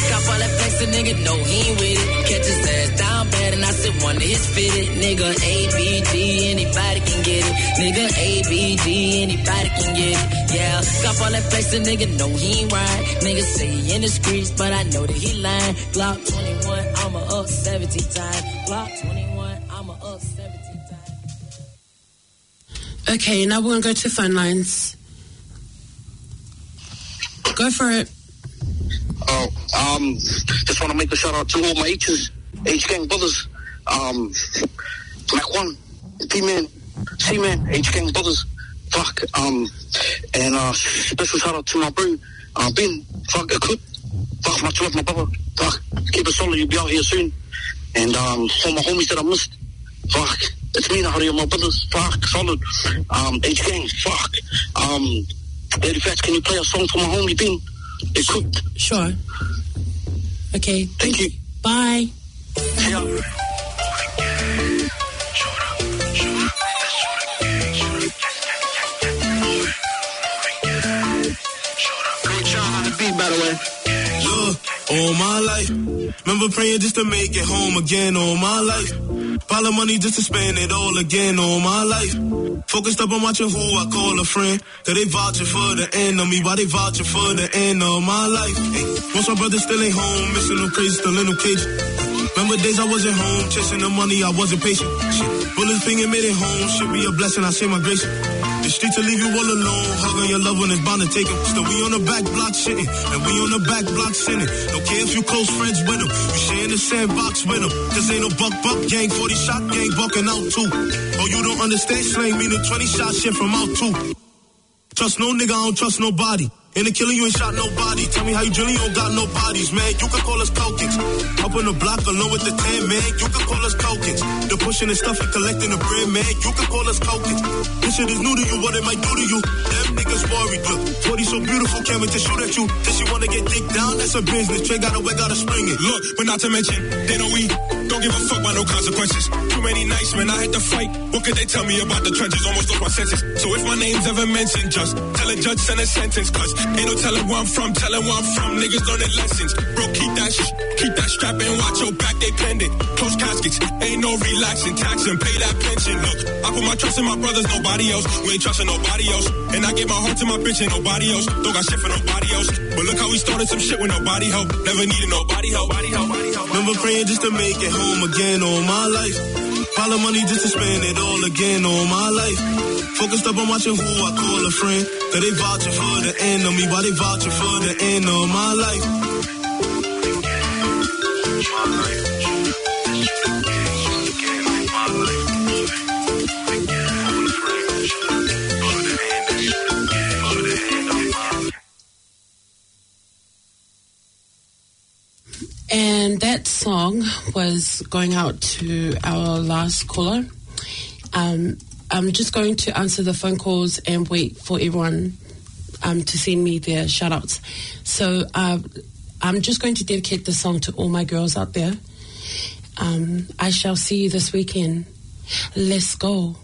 Got all that flex, a nigga know he ain't with it. Catch his ass down bad and I said one of his fitted. Nigga ABG, anybody can get it. Nigga ABG, anybody can get it. Yeah, got all that flex, a nigga know he ain't right. Nigga say he in the streets, but I know that he lying. Glock 21, I'ma up 17 times. Glock 21, I'ma up 17 times. Okay, now we're gonna go to phone lines. Go for it. Oh, um, just want to make a shout out to all my H's, H Gang brothers. Um, Mac One, P Man, C Man, H Gang brothers. Fuck. Um, and uh, special shout out to my bro, uh, Ben. Fuck, could. Fuck, much love, my brother. Fuck, keep it solid. You'll be out here soon. And um, all my homies that I missed. Fuck, it's me, Nahari, my brothers. Fuck, solid. Um, H Gang. Fuck. Um, Lady Fats, can you play a song for my homie Ben? It could. Sure. Okay. Thank you. Bye. Job on the beat, by the way. All my life. Remember praying just to make it home again all my life. Pile of money just to spend it all again all my life. Focused up on watching who I call a friend. Cause they vouching for the me, why they vouching for the end of my life. Once my brother still ain't home, missing no crazy, still in cage. Remember days I wasn't home, chasing the money, I wasn't patient. Bullets being made it home, should be a blessing, I say my grace. The streets will leave you all alone, hugging your loved one is bound to take 'em. Still we on the back block shitting, and we on the back block sinning. Don't care if you close friends with 'em, you share in the sandbox with 'em. This ain't no buck buck gang, 40 shot gang, bucking out too. Oh, you don't understand slang, meaning 20 shot shit from out too. Trust no nigga, I don't trust nobody. In the killing, you ain't shot nobody. Tell me how you drilling, you don't got no bodies, man. You can call us cokins. Up on the block alone with the 10, man. You can call us cokins. The pushing and stuff and collecting the bread, man. You can call us cokins. This shit is new to you, what it might do to you. Them niggas worried, look. 40 so beautiful, can't wait to shoot at you. Then she wanna get dick down, that's a business. Trey got a way, gotta spring it. Look, but not to mention, they know we don't give a fuck about no consequences. Too many nights, man, I had to fight. What could they tell me about the trenches? Almost lost my senses. So if my name's ever mentioned, just tell a judge, send a sentence. Cause ain't no telling where I'm from, telling where I'm from. Niggas learning lessons. Bro, keep that sh- keep that strap and watch your back, they pendant. Close caskets, ain't no relaxing. Tax and pay that pension. Look, I put my trust in my brothers, nobody else. We ain't trusting nobody else. And I give my heart to my bitch and nobody else. Don't got shit for nobody else. But look how we started some shit with nobody help. Never needed nobody help. Nobody help. Nobody help. Remember praying just to make it home again all my life. Of money just to spend it all again all my life. Focused up on watching who I call a friend. Cause they vouching for the end of me, why they vouching for the end of my life. And that song was going out to our last caller. Um, I'm just going to answer the phone calls and wait for everyone um, to send me their shout outs. So uh, I'm just going to dedicate the song to all my girls out there. Um, I shall see you this weekend. Let's go.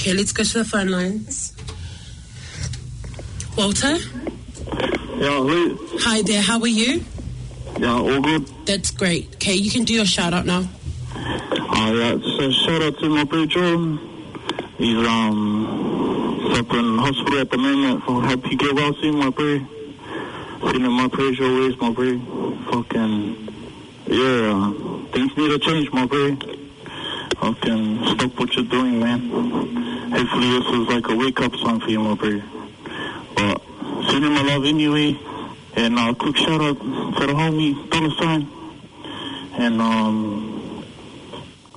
Okay, let's go to the phone lines. Walter? Yeah, wait. Hi there, how are you? Yeah, all good. That's great. Okay, you can do your shout out now. Yeah, so shout out to my Joe. He's um up in hospital at the moment. So hope you get well soon, my boy. Sending my prayers always, my boy. Fucking yeah, things need to change, my boy. Fucking stop what you're doing, man. Hopefully this was like a wake up song for you, my boy. But sending my love anyway. And uh, quick shout out to the homie Dollar Sign. And um,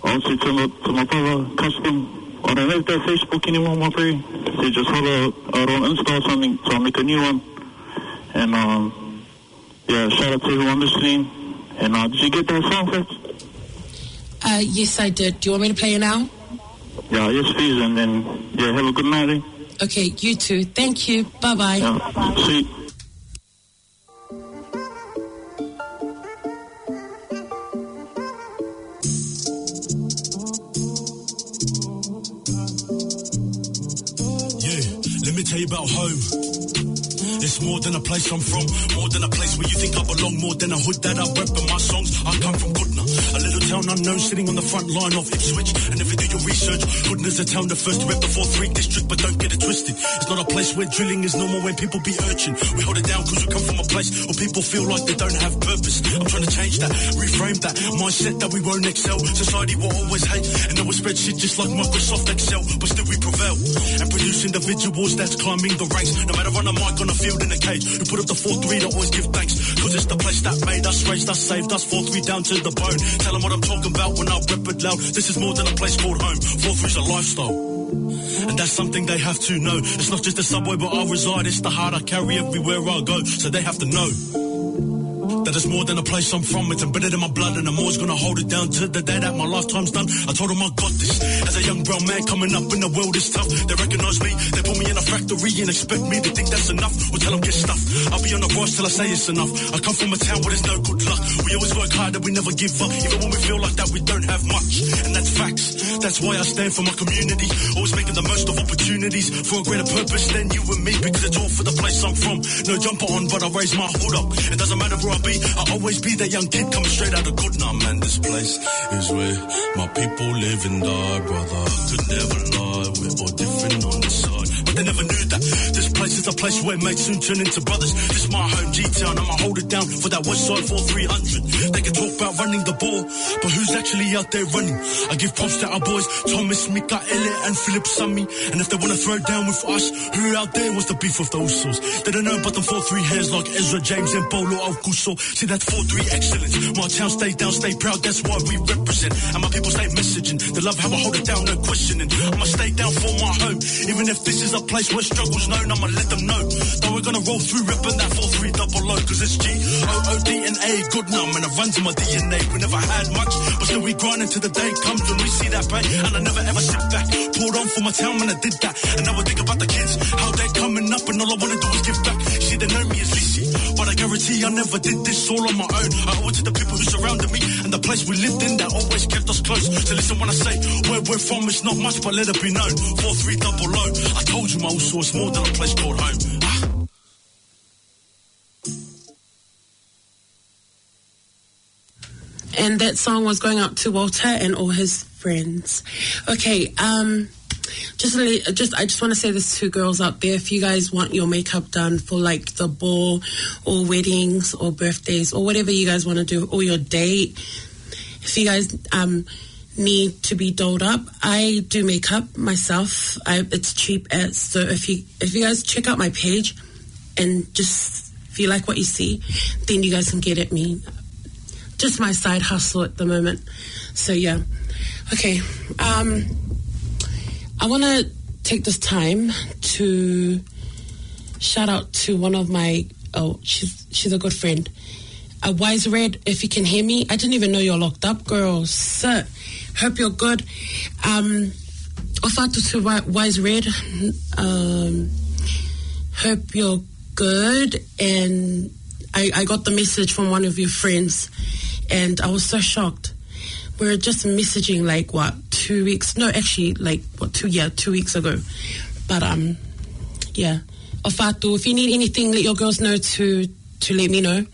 also to my, to my brother Custom. I don't have that Facebook anymore, my boy. They just holler out on Insta or something, so I'll make a new one. And um, yeah, shout out to everyone listening. And uh, did you get that song, Fitz? Uh, yes, I did. Do you want me to play it now? Yeah, yes, please. And then, yeah, have a good night. Eh? Okay, you too. Thank you. Bye bye. Yeah, see. Yeah, let me tell you about home. It's more than a place I'm from, more than a place where you think I belong, more than a hood that I rep in my songs. I come from Goodna, a little town unknown sitting on the front line of Ipswich. And if you do your research, Goodna's a town the first to rep the 4-3 district, but don't get it twisted. It's not a place where drilling is normal, where people be urging. We hold it down because we come from a place where people feel like they don't have purpose. I'm trying to change that, reframe that mindset that we won't excel. Society will always hate, and then will spread shit just like Microsoft Excel, but still we prevail. And produce individuals that's climbing the ranks. No matter on the mic, on the field, in the cage. Who put up the 4-3 that always give thanks. Cause it's the place that made us, raised us, saved us. 4-3 down to the bone. Tell them what I'm talking about when I rep it loud. This is more than a place called home. 4-3's a lifestyle. And that's something they have to know. It's not just the subway where I reside, it's the heart I carry everywhere I go. So they have to know that it's more than a place I'm from. It's embedded in my blood, and I'm always gonna hold it down to the day that my lifetime's done. I told them I got this. As a young brown man coming up in the world is tough. They recognize me, they put me in a factory and expect me to think that's enough. Or tell them get stuffed. I'll be on the rise till I say it's enough. I come from a town where there's no good luck. We always work hard and we never give up. Even when we feel like that, we don't have much. And that's facts. That's why I stand for my community. Always making the most of opportunities for a greater purpose than you and me. Because it's all for the place I'm from. No jumper on, but I raise my hood up. It doesn't matter where I be, I'll always be that young kid coming straight out of good. Man, this place is where my people live and die, brother. Could never lie, we're all different on the side. But they never knew place is a place where mates soon turn into brothers. This my home, G-Town, I'ma hold it down for that West Side 4300. They can talk about running the ball, but who's actually out there running? I give props to our boys, Thomas, Mikaele, and Philip Sami. And if they wanna throw down with us, who out there was the beef of those sorts? They don't know about the 4-3 hands like Ezra James and Bolo Alcuso. See that 4-3 excellence. My town stay down, stay proud, that's why we represent. And my people stay messaging. They love how I hold it down, no questioning. I'ma stay down for my home. Even if this is a place where struggle's known, I'ma let them know. That we're gonna roll through repping that 4-3 double O. Cause it's G, O-O-D and A, good numb. And it runs in my DNA. We never had much, but still we grind until the day comes when we see that pain. And I never ever sit back. Poured on for my town when I did that. And now I think about the kids, how they're coming up, and all I wanna do is give back. See, they know me as Lisi, but I guarantee I never did this all on my own. I owe it to the people who surrounded me and the place we lived in that always kept us close. So listen when I say where we're from, it's not much, but let it be known. Four three double. I told you my old source more than a place called home. And that song was going out to Walter and all his friends. Okay, um, just just I just want to say this to girls out there: if you guys want your makeup done for like the ball, or weddings, or birthdays, or whatever you guys want to do, or your date, if you guys um need to be dolled up, I do makeup myself. I, it's cheap as so if you if you guys check out my page and just if you like what you see, then you guys can get at me just my side hustle at the moment. So yeah. Okay. Um I wanna take this time to shout out to one of my oh, she's she's a good friend. A wise red, if you can hear me. I didn't even know you're locked up, girl. Sir, hope you're good. Um Ofatu to Wise Red. Um hope you're good and I, I got the message from one of your friends and I was so shocked. We were just messaging like what two weeks? No, actually like what two? Yeah, two weeks ago. But um, yeah. Ofatu, if you need anything, let your girls know to to let me know,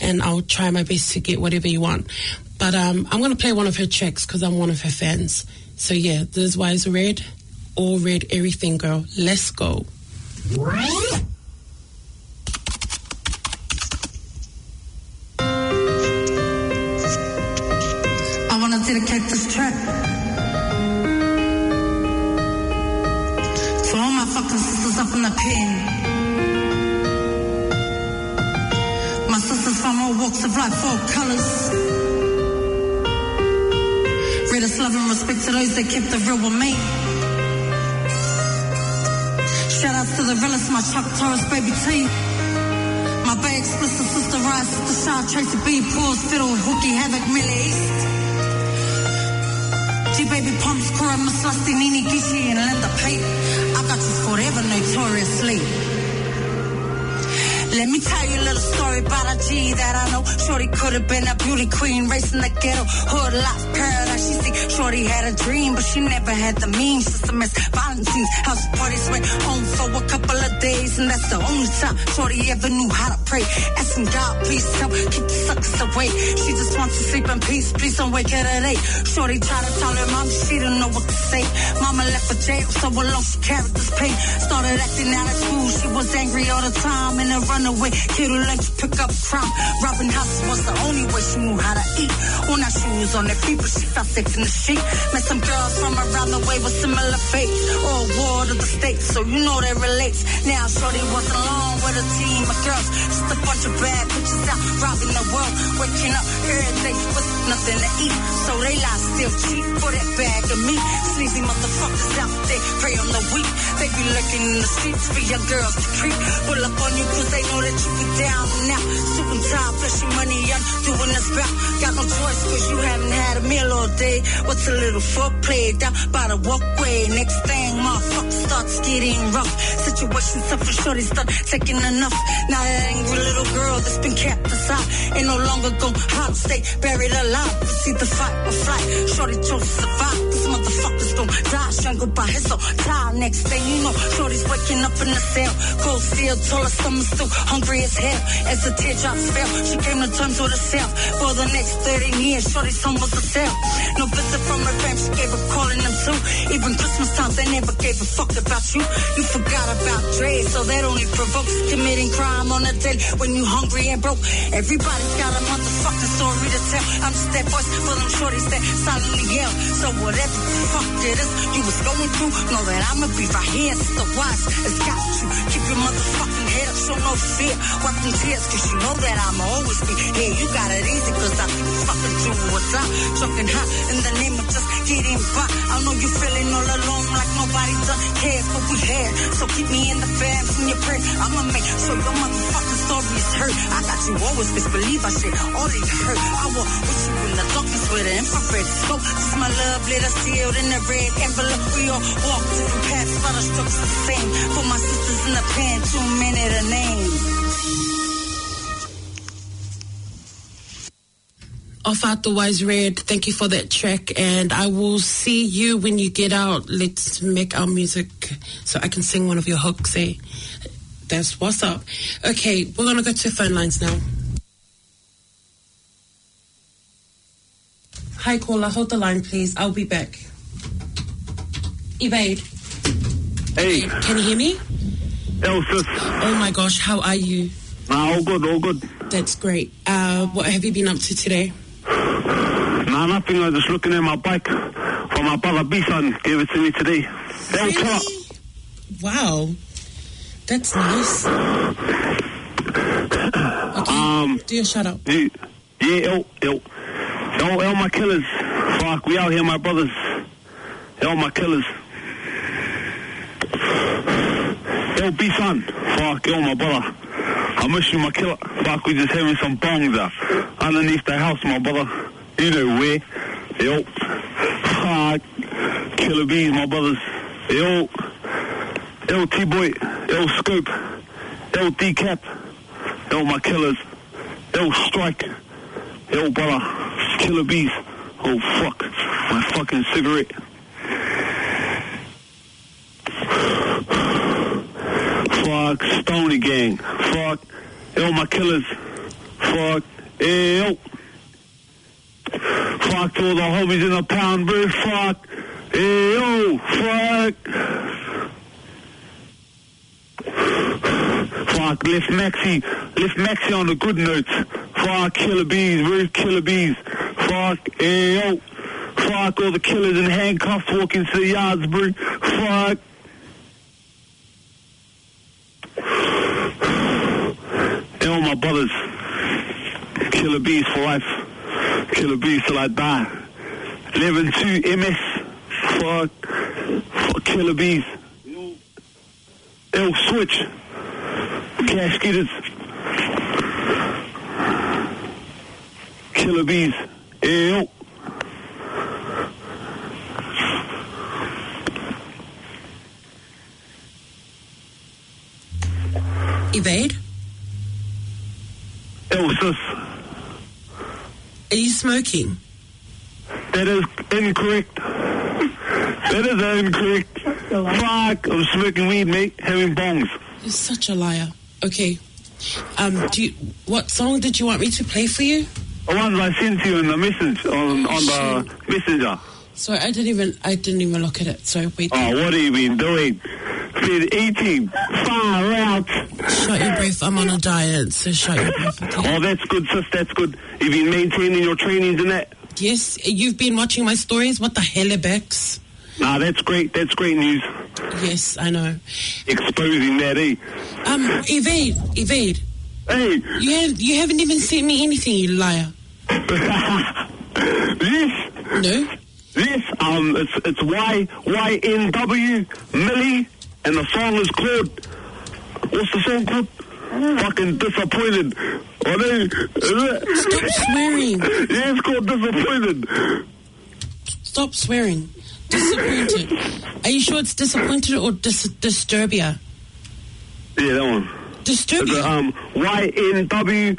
and I'll try my best to get whatever you want. But um, I'm gonna play one of her tracks because I'm one of her fans. So yeah, this Wise Red, all red, everything, girl. Let's go. Life, all colors. Greatest love and respect to those that kept the real with me. Shout outs to the realest, my Chuck Torres, baby T. My Bay explicit sister Rise, sister Shaw, Tracy B, Pause, Fiddle, Hookie, Havoc, Millie East. G baby pumps, Cora, Miss Lusty, Nini Gishi, and Linda Pate. I got you forever, notoriously. Let me tell you a little story about a G that I know. Shorty could have been a beauty queen, racing the ghetto, hood life, paradise. She see Shorty had a dream, but she never had the means. Mess, violent scenes, house parties went home for a couple of days, and that's the only time Shorty ever knew how to pray. Asking God, please help keep the suckers away. She just wants to sleep in peace, please don't wake her today. Shorty tried to tell her mom she didn't know what to say. Mama left for jail, so alone she carried this pain. Started acting out of school, she was angry all the time, and a runaway kid who liked to pick up crime. Robbing houses was the only way she knew how to eat. Well, now she was on her feet, but she felt safe in the street. Met some girls from around the way with similar fates. Oh, All war to the states, so you know that relates. Now Shorty wasn't alone with a team of girls, just a bunch of bad bitches out robbing the world, waking up every day with nothing to eat. So they lie still cheap for that bag of meat. Sleazy motherfuckers out there prey on the weak. They be lurking in the streets for young girls to creep. Pull up on you cause they know that you be down. Suit and tie, fleshy money, I'm doing this rap. Got no choice, cause you haven't had a meal all day. What's a little foreplay down by the walkway? Next thing, motherfucker starts getting rough. Situation suffer, shorty start taking enough. Now that angry little girl that's been kept aside ain't no longer gon' hop, stay buried alive. It's either fight or flight. Shorty chose to survive. This motherfucker's gon' die, strangled by his own tie. Next thing you know, shorty's waking up in the cell. Cold steel, her stomach still hungry as hell. As the teardrops fell, she came to terms with herself. For the next 30 years, shorty's home was. No visit from her fam, she gave a call in them too. Even Christmas time, they never gave a fuck about you. You forgot about Dre, so that only provokes committing crime on a day when you hungry and broke. Everybody's got a motherfucking story to tell. I'm just that voice for them shorties that silently yell. So whatever the fuck it is you was going through, know that I'ma be right here. Sister wise, it's got you. Keep your motherfucking up, show no fear. Wipe them tears, cause you know that I'ma always be here. You got it easy, cause I fucking do what's up. Choking hot in the name of just getting by. I know you feeling all alone like nobody done cares, but we here. So keep me in the fam from your prayer. I'ma make sure your motherfucking story is heard. I got you always misbelieve I shit all of hurt. I want wish you the darkness with infrared my love letter sealed in red envelope. We all walk different paths, but our strokes the same. For my sisters in the pen, name. Off out the wise red. Thank you for that track, and I will see you when you get out. Let's make our music so I can sing one of your hooks. Eh? That's what's up. Okay, we're gonna go to phone lines now. Hi, caller. Hold the line, please. I'll be back. Evade. Hey. Can you hear me? Elsis. Oh my gosh, how are you? Nah, all good, all good. That's great. Uh, what have you been up to today? Nah, nothing. I was just looking at my bike for my brother B-son. Gave it to me today. Truck. Wow. That's nice. Okay, Um, do your shout out. yeah, yeah, El, El, El, El, my killers. Fuck, we out here, my brothers. El, my killers. El B-son. Fuck, El, my brother. I miss you, my killer. Fuck, we just having some bongs uh, underneath the house, my brother. You know where. Yo. Fuck. Killer bees, my brothers. Yo. Yo, T-Boy. Yo, Scoop. Yo, Decap. Yo, my killers. Yo, Strike. Yo, brother. Killer bees. Oh, fuck. My fucking cigarette. Fuck, Stony Gang. Fuck, yo, my killers. Fuck, yo. Fuck to all the homies in the pound bridge. Fuck, yo. Fuck. Fuck, lift Maxi, lift Maxi on the good notes. Fuck, killer bees, where's killer bees? Fuck, yo. Fuck, all the killers in handcuffs walking to the yards, bro. Fuck. And all my brothers. Killer bees for life. Killer bees till I die. 11 2 MS. Fuck. Fuck killer bees. L um switch. Cash getters. Killer bees. Ew. Evade? Ew, sis. Are you smoking? That is incorrect. That is incorrect. Fuck. I'm smoking weed, mate. Having bongs. You're such a liar. Okay. Um, do you, what song did you want me to play for you? The ones I sent you in the message on, on the messenger. Sorry, I didn't even I didn't even look at it. So wait. Oh, what have you been doing? Been eating far out. Shut your breath. I'm on a diet, so shut your breath. Okay? Oh, that's good, sis. That's good. You've been maintaining your trainings and that. Yes, you've been watching my stories. What the hell, Bex? Nah, that's great. That's great news. Yes, I know. Exposing that, eh? Um, evade, evade. Hey. You have you haven't even sent me anything, you liar. This. No. This. Um, it's it's Y Y N W Millie, and the song is called. What's the song called? Fucking disappointed. Are they? Stop swearing. Yeah, it's called disappointed. Stop swearing. Disappointed. Are you sure it's disappointed or dis- disturbia? Yeah, that one. Disturbia. A, um, Y N W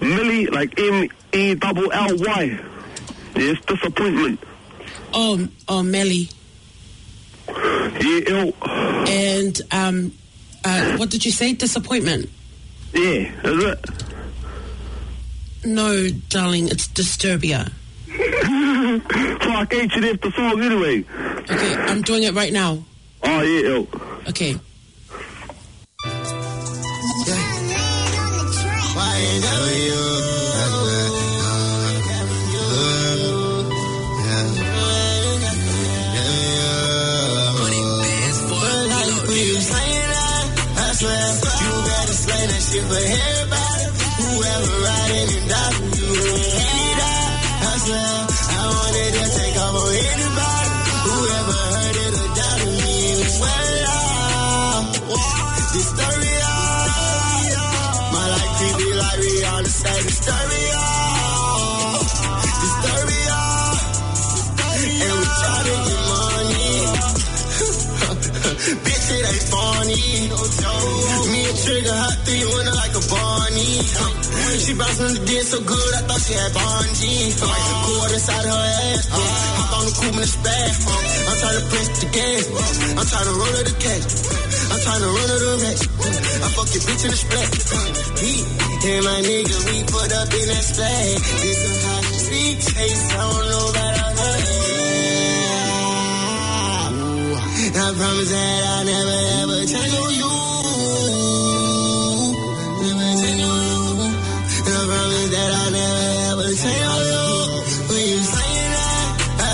Millie, like M E double L Y. Yeah, it's disappointment. Oh, oh, Melly. Yeah, ew. And um, uh, what did you say? Disappointment. Yeah, is it? No, darling, it's disturbia. Fuck, ain't you left the song anyway? Okay, I'm doing it right now. Oh, yeah, ew. Okay. For three winner like a Barney. She bouncing the dick so good, I thought she had bungee. Like the cord inside her ass. Hop on the coupe in the spaz. I'm trying to press the gas. I'm trying to roll her the cash. I'm trying to run her the rest. I fuck your bitch in the splat. Me and my nigga, we put up in that splash. This some hot sweet taste. I don't know about a I promise that I'll never ever change you.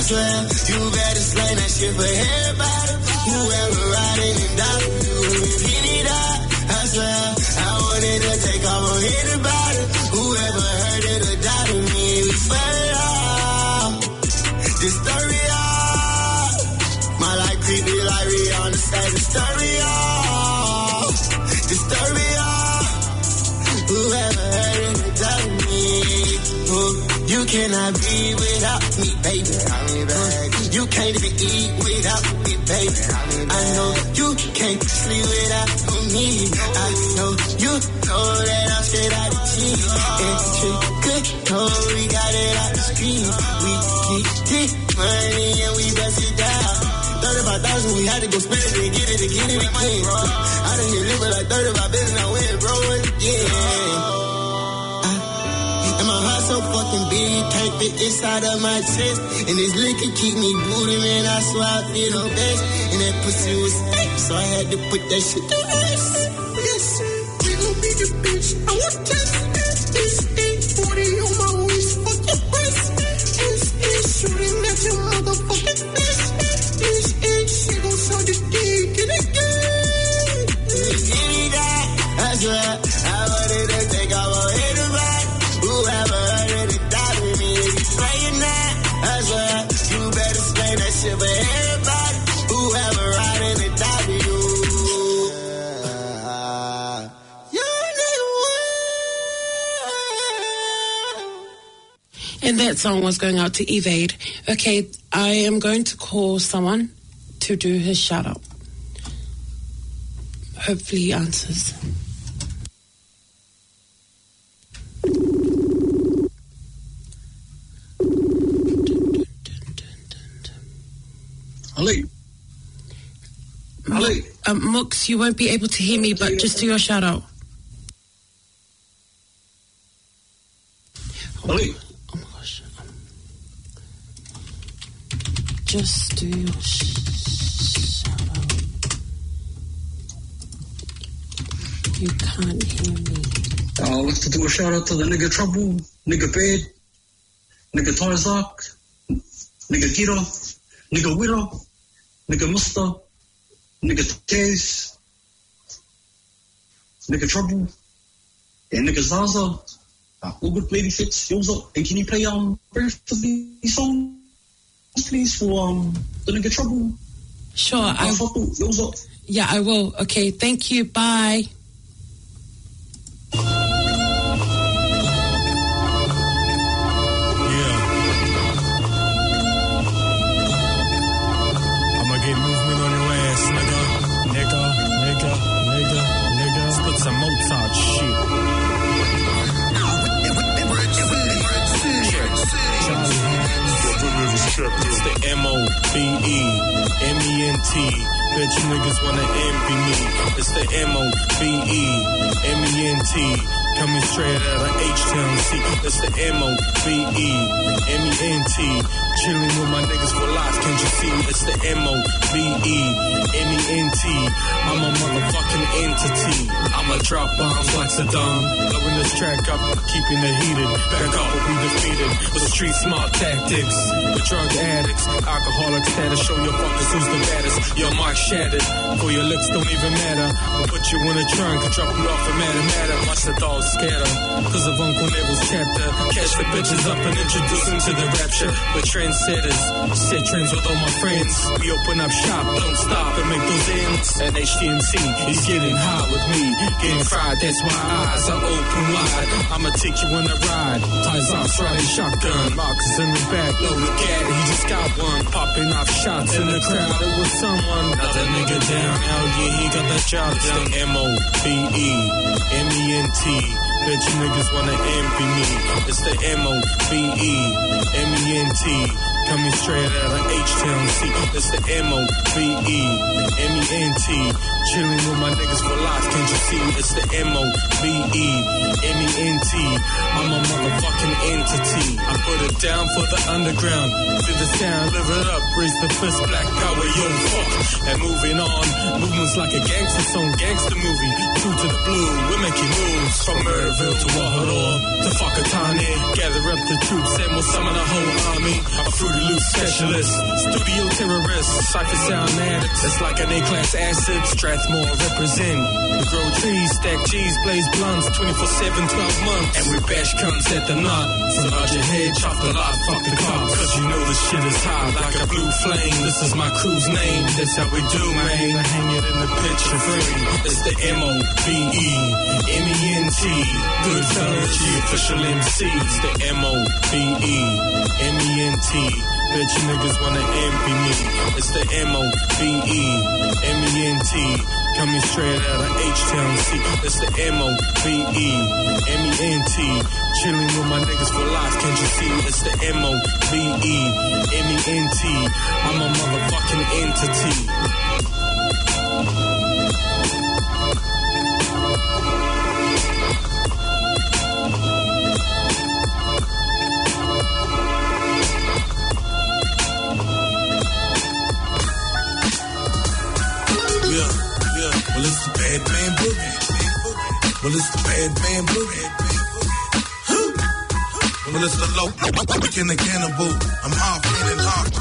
Swear you better slay that shit for everybody. Whoever riding and diving, you repeat it out. I swear I wanted to take off on anybody. Whoever heard it or doubted me, we swear it out. Disturbia. My life creepy like Rihanna say Disturbia. Disturbia. Whoever heard it or doubted me. Oh, you cannot be without me, baby. You can't even eat without me, baby. I know you can't sleep without me. I know you know that I'm straight out of cheese. And trick good, we got it out the street. We keep get money and we bust it down. 35,000, we had to go spend it get it get it again. I done hit living like 35 billion, I went fucking big, can't fit inside of my chest. And this liquor keep me booting, man. I swear I feel the best. And that pussy was thick, so I had to put that shit to rest. Yes. We gon' be the bitch. I want test. That song was going out to Evade. Okay, I am going to call someone to do his shout out. Hopefully he answers. Ali. Ali. Um, Mux, you won't be able to hear me, but just do your shout out. Ali. Just do your sh-. You can't hear me. Uh, let's do a shout out to the nigga Trouble, nigga Bed, nigga Tarzak, nigga Gira, nigga Widow, nigga Musta, nigga Tez, nigga Trouble, and nigga Zaza. Uh, all good Lady Fats, yours up. And can you play um very for these songs, please, for um the nigga Trouble? Sure, I I. Yeah, I will. Okay, thank you. Bye. T. Bet you niggas wanna envy me. It's the M O B E M E N T. Coming straight out of H-Town. It's the M O B E M E N T. Chilling with my niggas for life, can't you see? It's the M O B E M E N T. I'm a motherfucking entity. I'ma drop bombs like Saddam. Blowing this track up, keeping it heated. Back up or be defeated. With street smart tactics. The drug addicts, alcoholics that'll show your fuckers who's the baddest. Your mark shattered. For your looks don't even matter. We'll put you in a trunk and drop you off a matter matter. Watch the dogs scatter. Cause of Uncle Neville's chapter. Catch the bitches up and introduce them to the rapture. We're trendsetters. Set trends with all my friends. We open up shop, don't stop and make those ends. And HTMC is getting hot with me. Getting fried, that's why eyes are open wide. I'ma take you on a ride. Ties off, riding shotgun. Marcus in the back, loaded cat. He just got one. Popping off shots in the crowd. It was someone. Got that nigga down. Hell yeah, he got that job done. M O B E M E N T. You niggas wanna envy me. It's the M O B E M E N T. Coming straight out of H-Town C. It's the M O B E M E N T. Chilling with my niggas for life, can't you see? It's the M O B E M E N T. I'm a motherfucking entity. I put it down for the underground. Feel the sound, live it up, raise the fist, black power, yo, fuck. And moving on, movements like a gangster song, gangster movie. True to the blue, we're making moves from Murderville to Wahador to Whakatane. Gather up the troops and we'll summon a whole army. A fruity loop specialist, studio terrorist, cypher sound addict. It's like an A-class acid, Strathmore represent. We grow trees, stack cheese, blaze blunts, 24-7, 12 months. And we bash cunts at the knot. So nod your head, chop the lot, fuck the cops. Cause you know this shit is hot like a blue flame. This is my crew's name, that's how we do, man. Hang it in the picture frame. It's the M-O-B-E, M-E-N-T. Good the official MC. It's the M-O-B-E, M-E-N-T. Bet you niggas wanna envy me. It's the M-O-B-E, M-E-N-T. Coming straight out of H-Town C. It's the M-O-B-E, M-E-N-T. Chilling with my niggas for life, can't you see? It's the M-O-B-E, M-E-N-T. I'm a motherfucking entity. It's the bad man boogie. Huh. Well, it's the low in the cannibal. I'm half man and half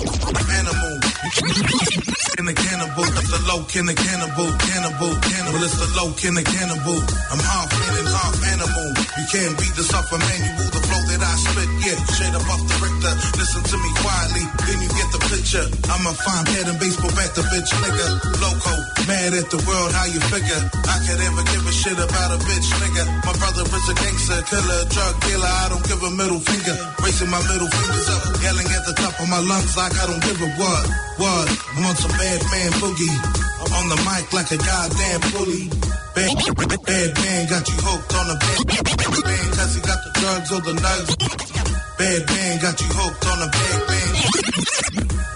animal. In the cannibal, it's the low in the cannibal, cannibal, cannibal. It's the low in the cannibal. I'm half man and half animal. You can't beat this a manual. The flow that I spit, yeah, straight up off the Richter. Listen to me quietly, then you get the picture. I'm a fine head and baseball bat, the bitch nigga. Loco, mad at the world, how you figure? I could ever give a shit about a bitch nigga. My brother is a gangster, killer, drug dealer. I don't give a middle finger. Raising my middle fingers up, yelling at the top of my lungs like I don't give a what. What? On some bad man boogie. I'm on the mic like a goddamn bully. Bad, bad man got you hooked on the bad man cause he got the drugs or the nugs. Bad man got you hooked on the bad man.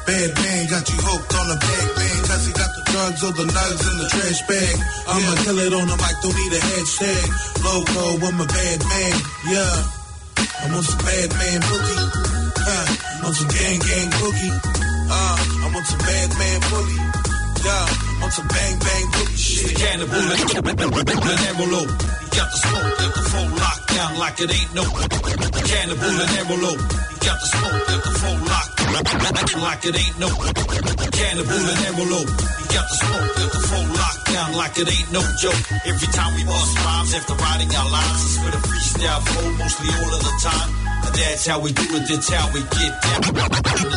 Bad man got you hooked on the bag man cause he got the drugs or the nugs in the trash bag. I'ma kill it on the mic, don't need a hashtag. Loco, I'm a bad man, yeah. I'm on some bad man boogie. Huh. I'm on some gang gang boogie. Uh, I'm on some bad man bully. Yeah, on some bang bang boogie shit. The cannibal and envelope. He got the smoke, got the phone locked down like it ain't no cannibal and envelope. He got the smoke, got the phone locked like it ain't no cannibal and envelope. He got the smoke, got the phone locked down like it ain't no joke. Every time we bust rhymes after writing our lines, it's with a freestyle flow mostly all of the time. That's how we do it, that's how we get down.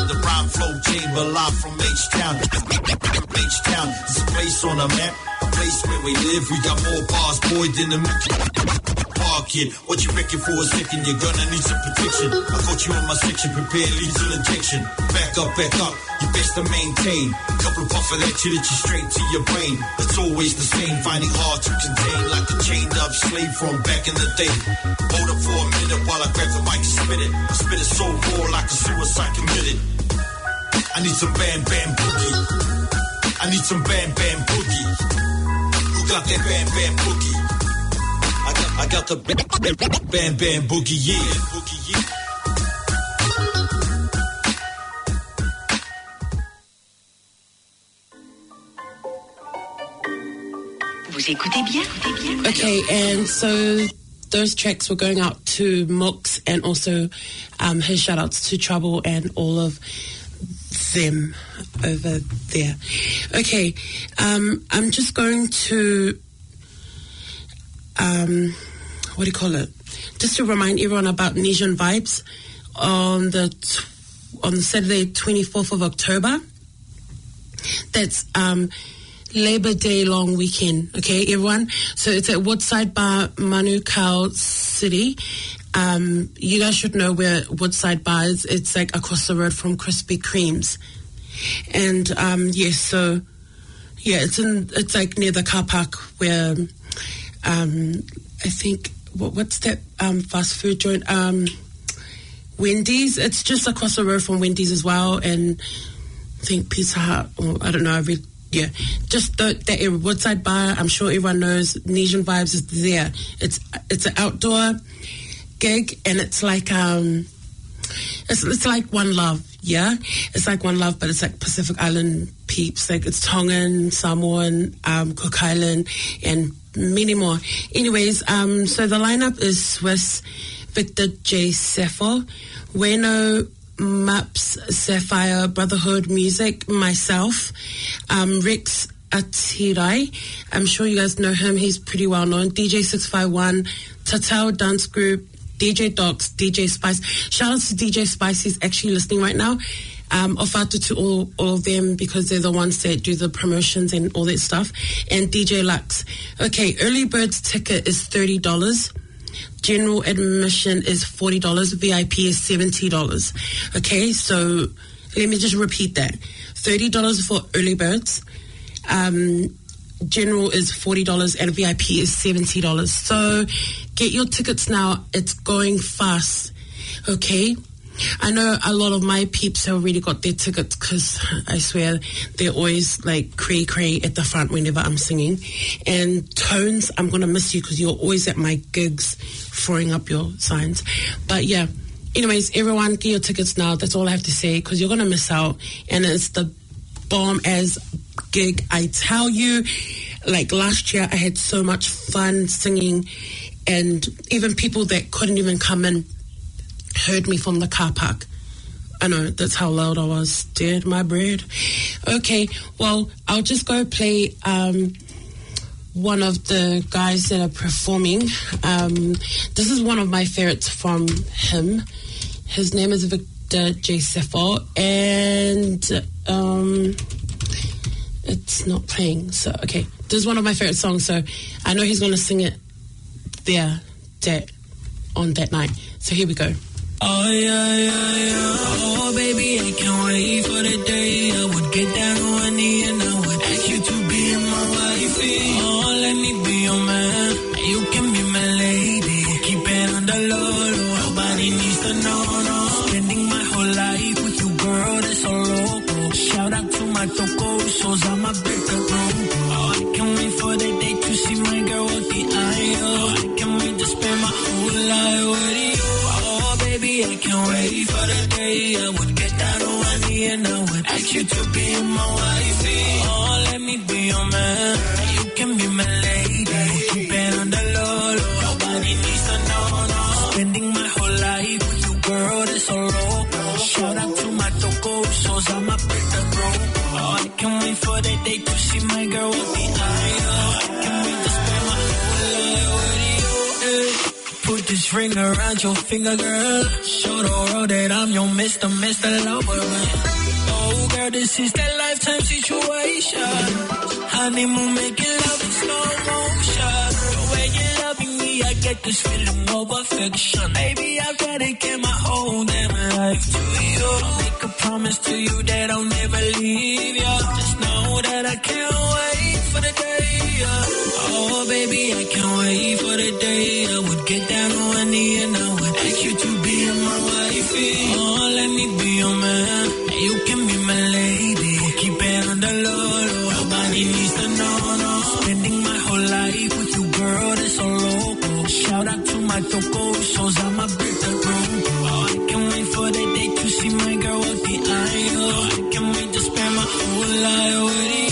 The rhyme flow chamber live from H-Town. H-Town is a place on the map, a where we live. We got more bars, boy, than the Park kid. What you reckon for a second? You're gonna need some protection. I caught you in my section, prepare lethal injection. Back up, back up, you best to maintain. A couple of puff of that shit that you straight to your brain. It's always the same, finding hard to contain. Like a chained up slave from back in the day. Hold up for a minute while I grab the mic and spit it. I spit it so raw like a suicide committed. I need some bam bam boogie. I need some bam bam boogie. Who got that bam bam boogie? I got, I got the bam bam boogie, yeah. Boogie, yeah. Okay, and so those tracks were going out to Mooks and also um, his shout outs to Trouble and all of them over there. Okay, um, I'm just going to, um, what do you call it? Just to remind everyone about Nesian Vibes on the on Saturday, 24th of October. That's um, Labor Day long weekend. Okay, everyone. So it's at Woodside Bar, Manukau City. Um, you guys should know where Woodside Bar is. It's like across the road from Krispy Kremes. And um, yes, so yeah, it's in it's like near the car park where um, I think what, what's that um, fast food joint? Um, Wendy's. It's just across the road from Wendy's as well, and I think Pizza Hut. Or I don't know. I read. Yeah, just the, the Woodside Bar. I'm sure everyone knows. Nesian Vibes is there. It's it's an outdoor gig, and it's like um, it's it's like One Love. Yeah, it's like One Love, but it's like Pacific Island peeps. Like it's Tongan, Samoan, um, Cook Island, and many more. Anyways, um, so the lineup is Swiss, Victor J. Sefo, Weno Maps, Sapphire, Brotherhood Music, myself, um, Rex Atirai. I'm sure you guys know him. He's pretty well known. DJ 651, Tatal Dance Group, DJ Docs, DJ Spice. Shout out to DJ Spice. He's actually listening right now. Um, offered to all, all of them because they're the ones that do the promotions and all that stuff. And DJ Lux. Okay, early bird's ticket is $30. General admission is $40. VIP is $70. Okay, so let me just repeat that. $30 for early birds. Um, general is $40 and VIP is $70. So get your tickets now. It's going fast. Okay? I know a lot of my peeps have already got their tickets because I swear they're always like cray cray at the front whenever I'm singing. And Tones, I'm going to miss you because you're always at my gigs throwing up your signs. But yeah, anyways, everyone get your tickets now. That's all I have to say because you're going to miss out. And it's the bomb as gig. I tell you, like last year, I had so much fun singing, and even people that couldn't even come in heard me from the car park. I know that's how loud I was. Did my bread? Okay, well, I'll just go play um, one of the guys that are performing. Um, this is one of my favorites from him. His name is Victor J. Sefo, and um, it's not playing. So, okay, this is one of my favorite songs. So, I know he's going to sing it there, that, on that night. So, here we go. Oh yeah, yeah, yeah. Oh baby, I can't wait for the day I would get down on knee and I would ask you to be my wifey. Oh, let me be your man. You can be my lady. Keep it on the low. Nobody needs to know, out to my tocosos. I'm a bigger room. Oh, I can't wait for the day to see my girl with the eye. Oh, I can't wait to spend my whole life with you. Oh, baby, I can't wait for the day I would get down on one knee and I would ask you to be my wifey. Ring around your finger, girl. Show the world that I'm your Mr. Mr. Lover. Oh, girl, this is that lifetime situation. Honeymoon, making love in slow motion. The way you're loving me, I get this feeling of affection. Baby, I'd rather give my whole damn life to you. Make a promise to you that I'll never leave you. Just know that I can't wait for the day. Oh, baby, I can't wait for the day I would get down on one knee and I would ask you to be my wifey. Oh, let me be your man. You can be my lady. Keep it on the low. Nobody needs to know, no. Spending my whole life with you, girl, that's so loco. Shout out to my toco, shows I'ma break the room. Oh, I can't wait for the day to see my girl walk the aisle. Oh, I can't wait to spend my whole life with you.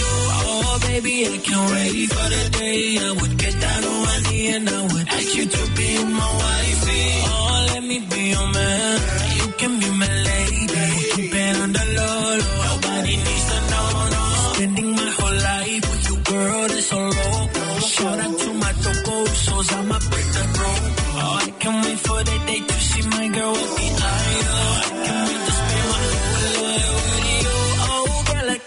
Baby, I can't wait for the day I would get down on one knee and I would ask you to be my wifey. Oh, let me be your man. You can be my lady. Keep it on the low, low. Nobody needs to know, no. Spending my whole life with you, girl, that's so loco. Shout out to my toco, shows I'ma break the room. Oh, I can't wait for the day to see my girl walk the aisle. I can't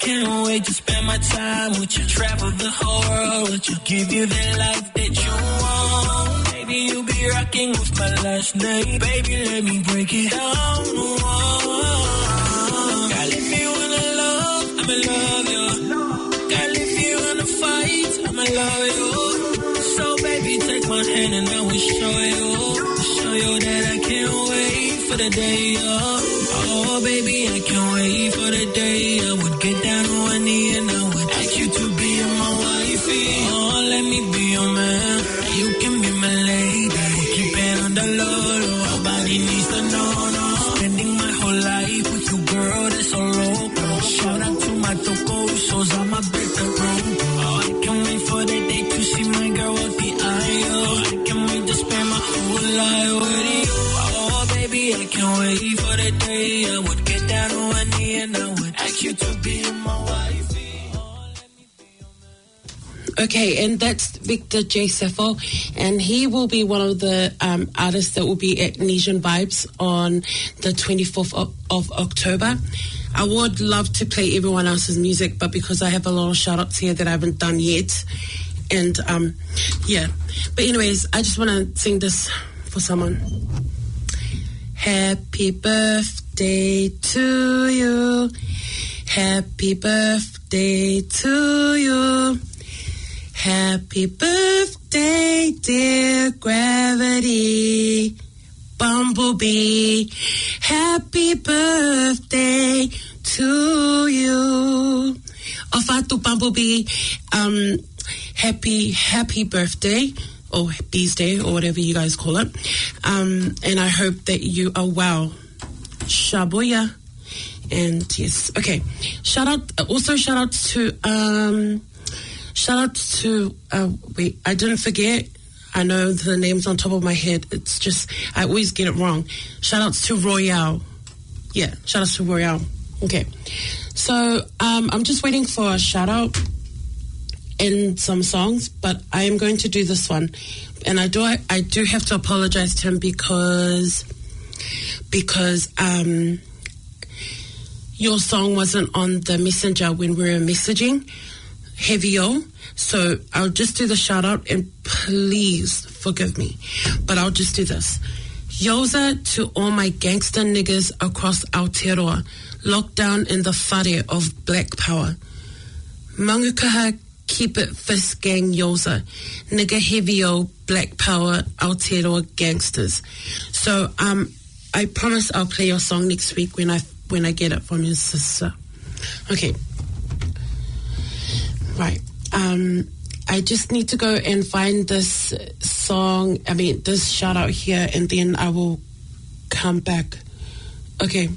can't wait to spend my time with you. Travel the whole world with you. Give you the life that you want. Baby, you be rocking with my last name. Baby, let me break it down. Oh, girl, if you wanna love, I'ma love you. Girl, if you wanna fight, I'ma love you. So, baby, take my hand and I will show you. You that I can't wait for the day. Oh, oh baby, I can't wait for the day. I would get down on one knee and I would ask you to be my wifey. Oh, let me be your man. You can be my lady. Keep it on the low, I would ask you to be my wife. Okay, and that's Victor J. Sefo, and he will be one of the um, artists that will be at Nesian Vibes on the 24th of, of October. I would love to play everyone else's music, but because I have a lot of shout outs here that I haven't done yet, and um, yeah. But, anyways, I just want to sing this for someone. Happy birthday to you. Happy birthday to you. Happy birthday, dear gravity. Bumblebee. Happy birthday to you. Ofatu Bumblebee. Um, happy, happy birthday or Bees Day or whatever you guys call it. Um, and I hope that you are well. Shabuya. And yes, okay. Shout out, also shout out to, um, shout out to, uh, wait, I didn't forget. I know the names on top of my head. It's just, I always get it wrong. Shout outs to Royale. Yeah, shout outs to Royale. Okay. So, um, I'm just waiting for a shout out in some songs, but I am going to do this one. And I do I, I do have to apologize to him because because um your song wasn't on the messenger when we were messaging. Heavy-o so i'll just do the shout out and please forgive me. But i'll just do this. Yoza to all my gangster niggas across aotearoa locked down in the whare of black power. Mangukaha keep it fist gang yoza. Nigga heavy-o black power aotearoa gangsters. So um i promise i'll play your song next week when i when I get it from your sister. Okay. Right. Um, I just need to go and find this song, I mean, this shout out here, and then I will come back. Okay.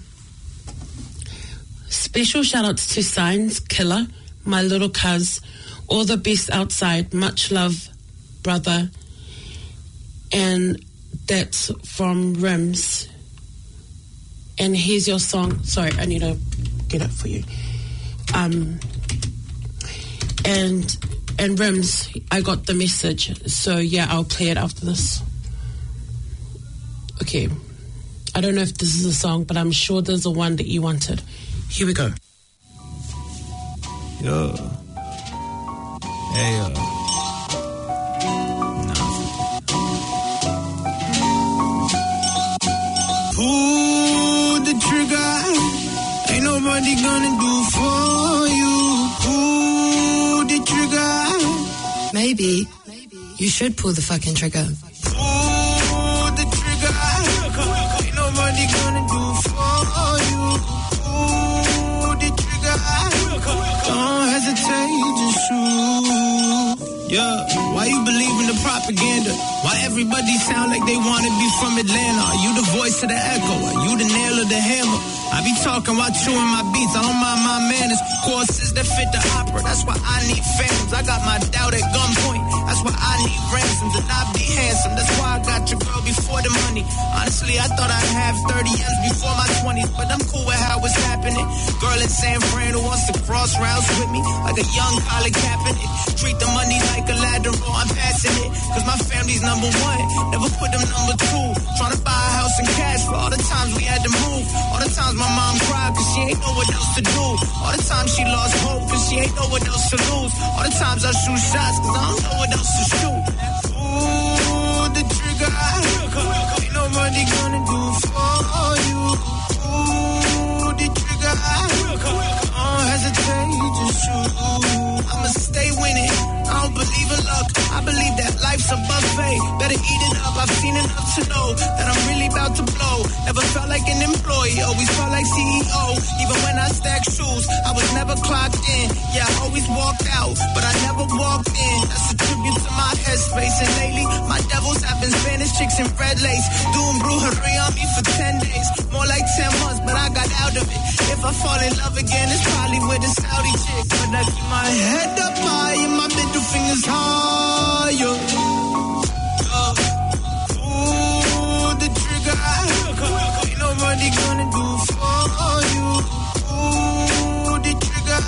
Special shout outs to Signs Killer, my little cuz, all the best outside. Much love, brother. And that's from Rims and here's your song. Sorry, I need to get it for you. Um, and and Rims, I got the message. So yeah, I'll play it after this. Okay. I don't know if this is a song, but I'm sure there's a one that you wanted. Here we go. Yeah. Hey. Pull the trigger. Ain't nobody gonna do for you. Pull the trigger. Maybe you should pull the fucking trigger. Propaganda? Why everybody sound like they wanna be from Atlanta? Are you the voice of the echo? Are you the nail of the hammer? I be talking while chewing my beats. I don't mind my manners. Courses that fit the opera. That's why I need phantoms. I got my doubt at gunpoint. That's why I need ransoms and I be handsome. That's why I got your girl before the money. Honestly, I thought I'd have 30 M's before my 20s, but I'm cool with how it's happening. Girl in San Fran who wants to cross routes with me like a young Colin Kaepernick. Treat the money like a ladder, I'm passing it. Cause my family's number one. Never put them number two. Trying to buy a house and cash for all the times we had to move. All the times my mom cried cause she ain't know what else to do. All the times she lost hope cause she ain't know what else to lose. All the times I shoot shots cause I don't know what else to shoot. Ooh, the trigger. Ain't nobody gonna do for you. Ooh, the trigger. Uh-huh, don't hesitate to shoot. I'ma stay winning. I don't believe in luck. I believe that life's a buffet. Better eat it up. I've seen enough to know that I'm really about to blow. Never felt like an employee, always felt like CEO. Even when I stacked shoes, I was never clocked in. Yeah, I always walked out, but I never walked in. That's a tribute to my headspace. And lately, my devils have been Spanish chicks in red lace. Doing brujery on me for 10 days. More like 10 months, but I got out of it. If I fall in love again, it's probably with a Saudi chick. But I keep my head up high and my middle fingers higher. Uh, ooh, the trigger. Ain't nobody gonna do for you. Ooh, the trigger.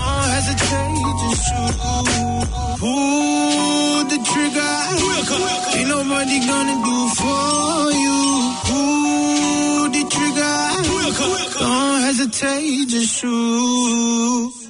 Don't hesitate to shoot. Ooh, the trigger. Ain't nobody gonna do for you. Ooh, the trigger. Don't hesitate to shoot.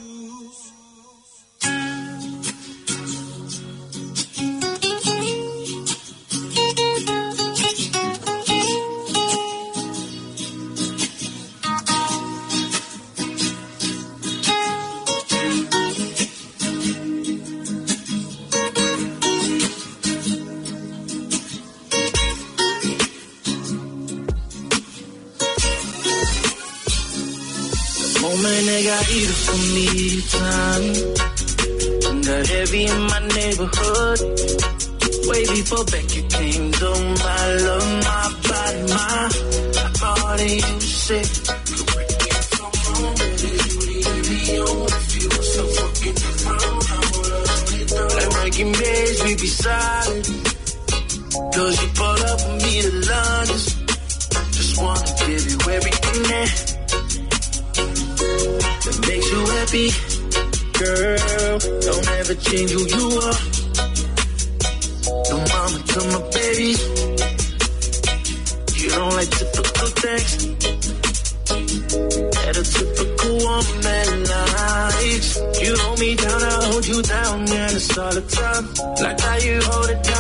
Time. Got heavy in my neighborhood. Way before Becky came to my love, my body, my heart you sick. Like Frankie Mays, we be on, I feel so fucking down I wanna live down that breaking page, we be silent. Cause you pull up with me to London. Just wanna give you everything that that makes you happy. Girl, don't ever change who you are. No mama to my babies. You don't like typical things. That a typical woman likes. You hold me down, I hold you down, and it's all the time. Like how you hold it down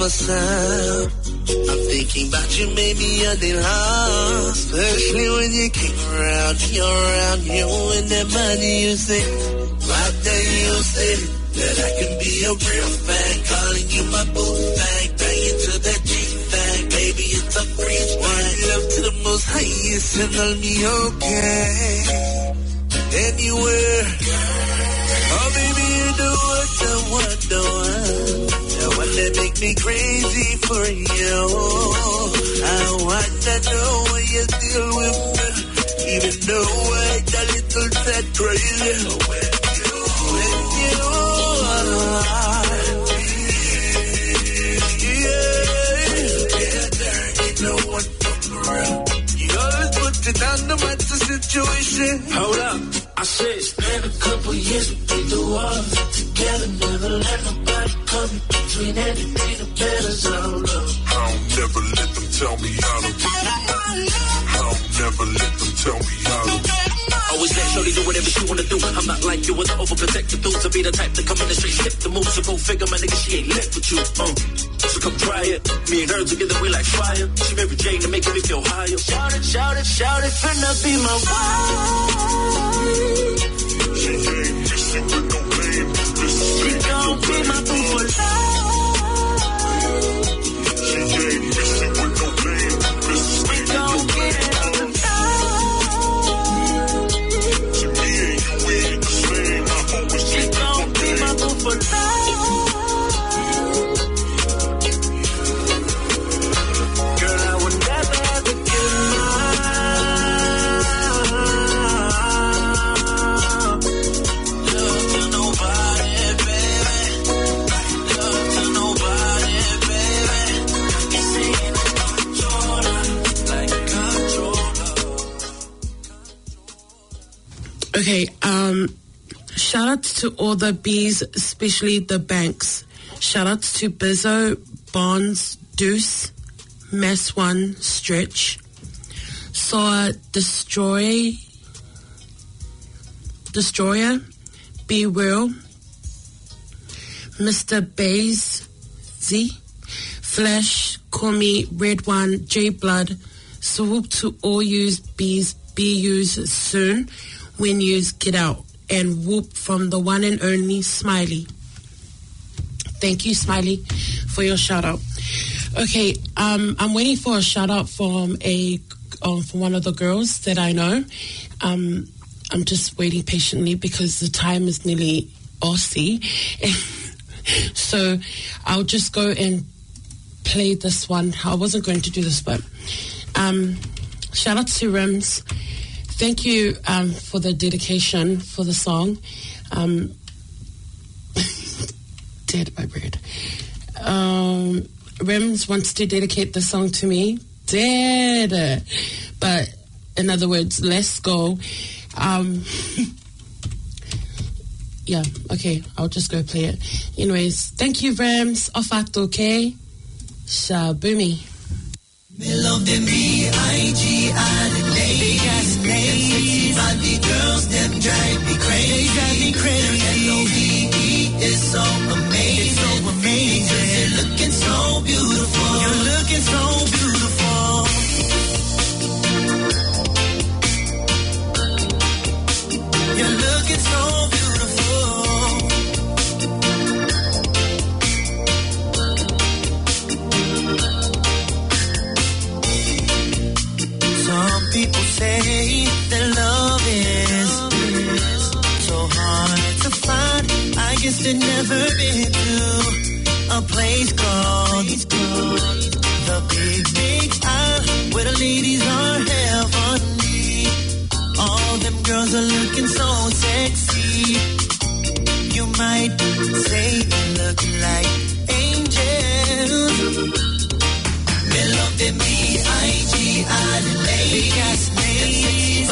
myself, I'm thinking about you, maybe I did harm. Especially when you came around, you're around, you and that money you say. Right there you say that I can be a real fan, calling you my boo thing, banging to that G thing, baby it's a free one. Up to the most highest and I'll be okay. Anywhere. Oh, baby, you do what I want, no. That make me crazy for you. I want to know why you still with me. Even though I act a little sad crazy. When you, when you it on the situation. Hold up, I said spend a couple years with the world together, never let come between anything and better zone. I'll never let them tell me how to. Do I'll never let them tell me how to. Always let Shorty do whatever she wanna do. I'm I'm not like you with the overprotective dudes. I be the type to come in and straight skip the moves. So go figure, my nigga, she ain't lit with you. Uh. So come try it. Me and her together, we like fire. She Mary Jane to making me feel higher. Shout it, shout it, shout it, finna be my wife. She ain't missing with no name. This is She gon' be my boo for life. She ain't missing with no name. Okay, um, shout out to all the bees, especially the banks. Shout out to Bizzo, Bonds, Deuce, Mess One, Stretch, Saw, Destroy, Destroyer, Be Real, Mr. Bays, Z, Flash, Call Me, Red One, J Blood, swoop to all yous, bees, be used soon when yous get out, and whoop from the one and only Smiley. Thank you, Smiley, for your shout out. Okay, um, I'm waiting for a shout out from a um, from one of the girls that I know. Um, I'm just waiting patiently because the time is nearly Aussie. so I'll just go and play this one. I wasn't going to do this, but um, shout out to Rims. Thank you um, for the dedication for the song. Um, dead by bread. Um, Rims wants to dedicate the song to me. Dead. But in other words, let's go. Um, yeah, okay, I'll just go play it. Anyways, thank you, Rims. Off act, okay? Shaboomy. Love them B-I-G-I, they say that love is so hard to find. I guess they never been to a place called the Big Big Isle, where the ladies are heavenly. All them girls are looking so sexy. You might say they look like angels. Me love them B-I-G-I, the ladies.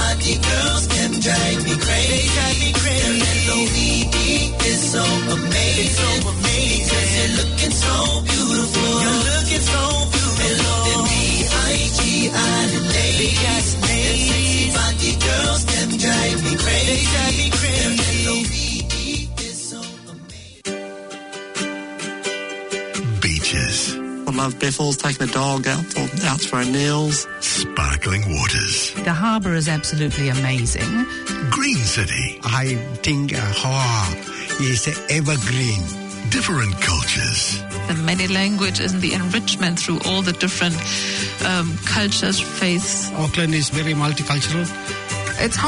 Them body girls, them drive me crazy. They drive me crazy. Their L-O-V-E is so amazing. so amazing. Cause you're looking so beautiful. You're looking so beautiful. Me love them B-I-G-I, the ladies. Them sexy body girls, them drive me crazy. They drive me crazy. Their L-O-V-E is so amazing. Beaches. I love Biffles, taking the dog out for, out for our nails. Sparkling waters. The harbour is absolutely amazing. Green City. I think uh, Hawaii is evergreen. Different cultures. the many languages and the enrichment through all the different um, cultures, faiths. Auckland is very multicultural. It's home.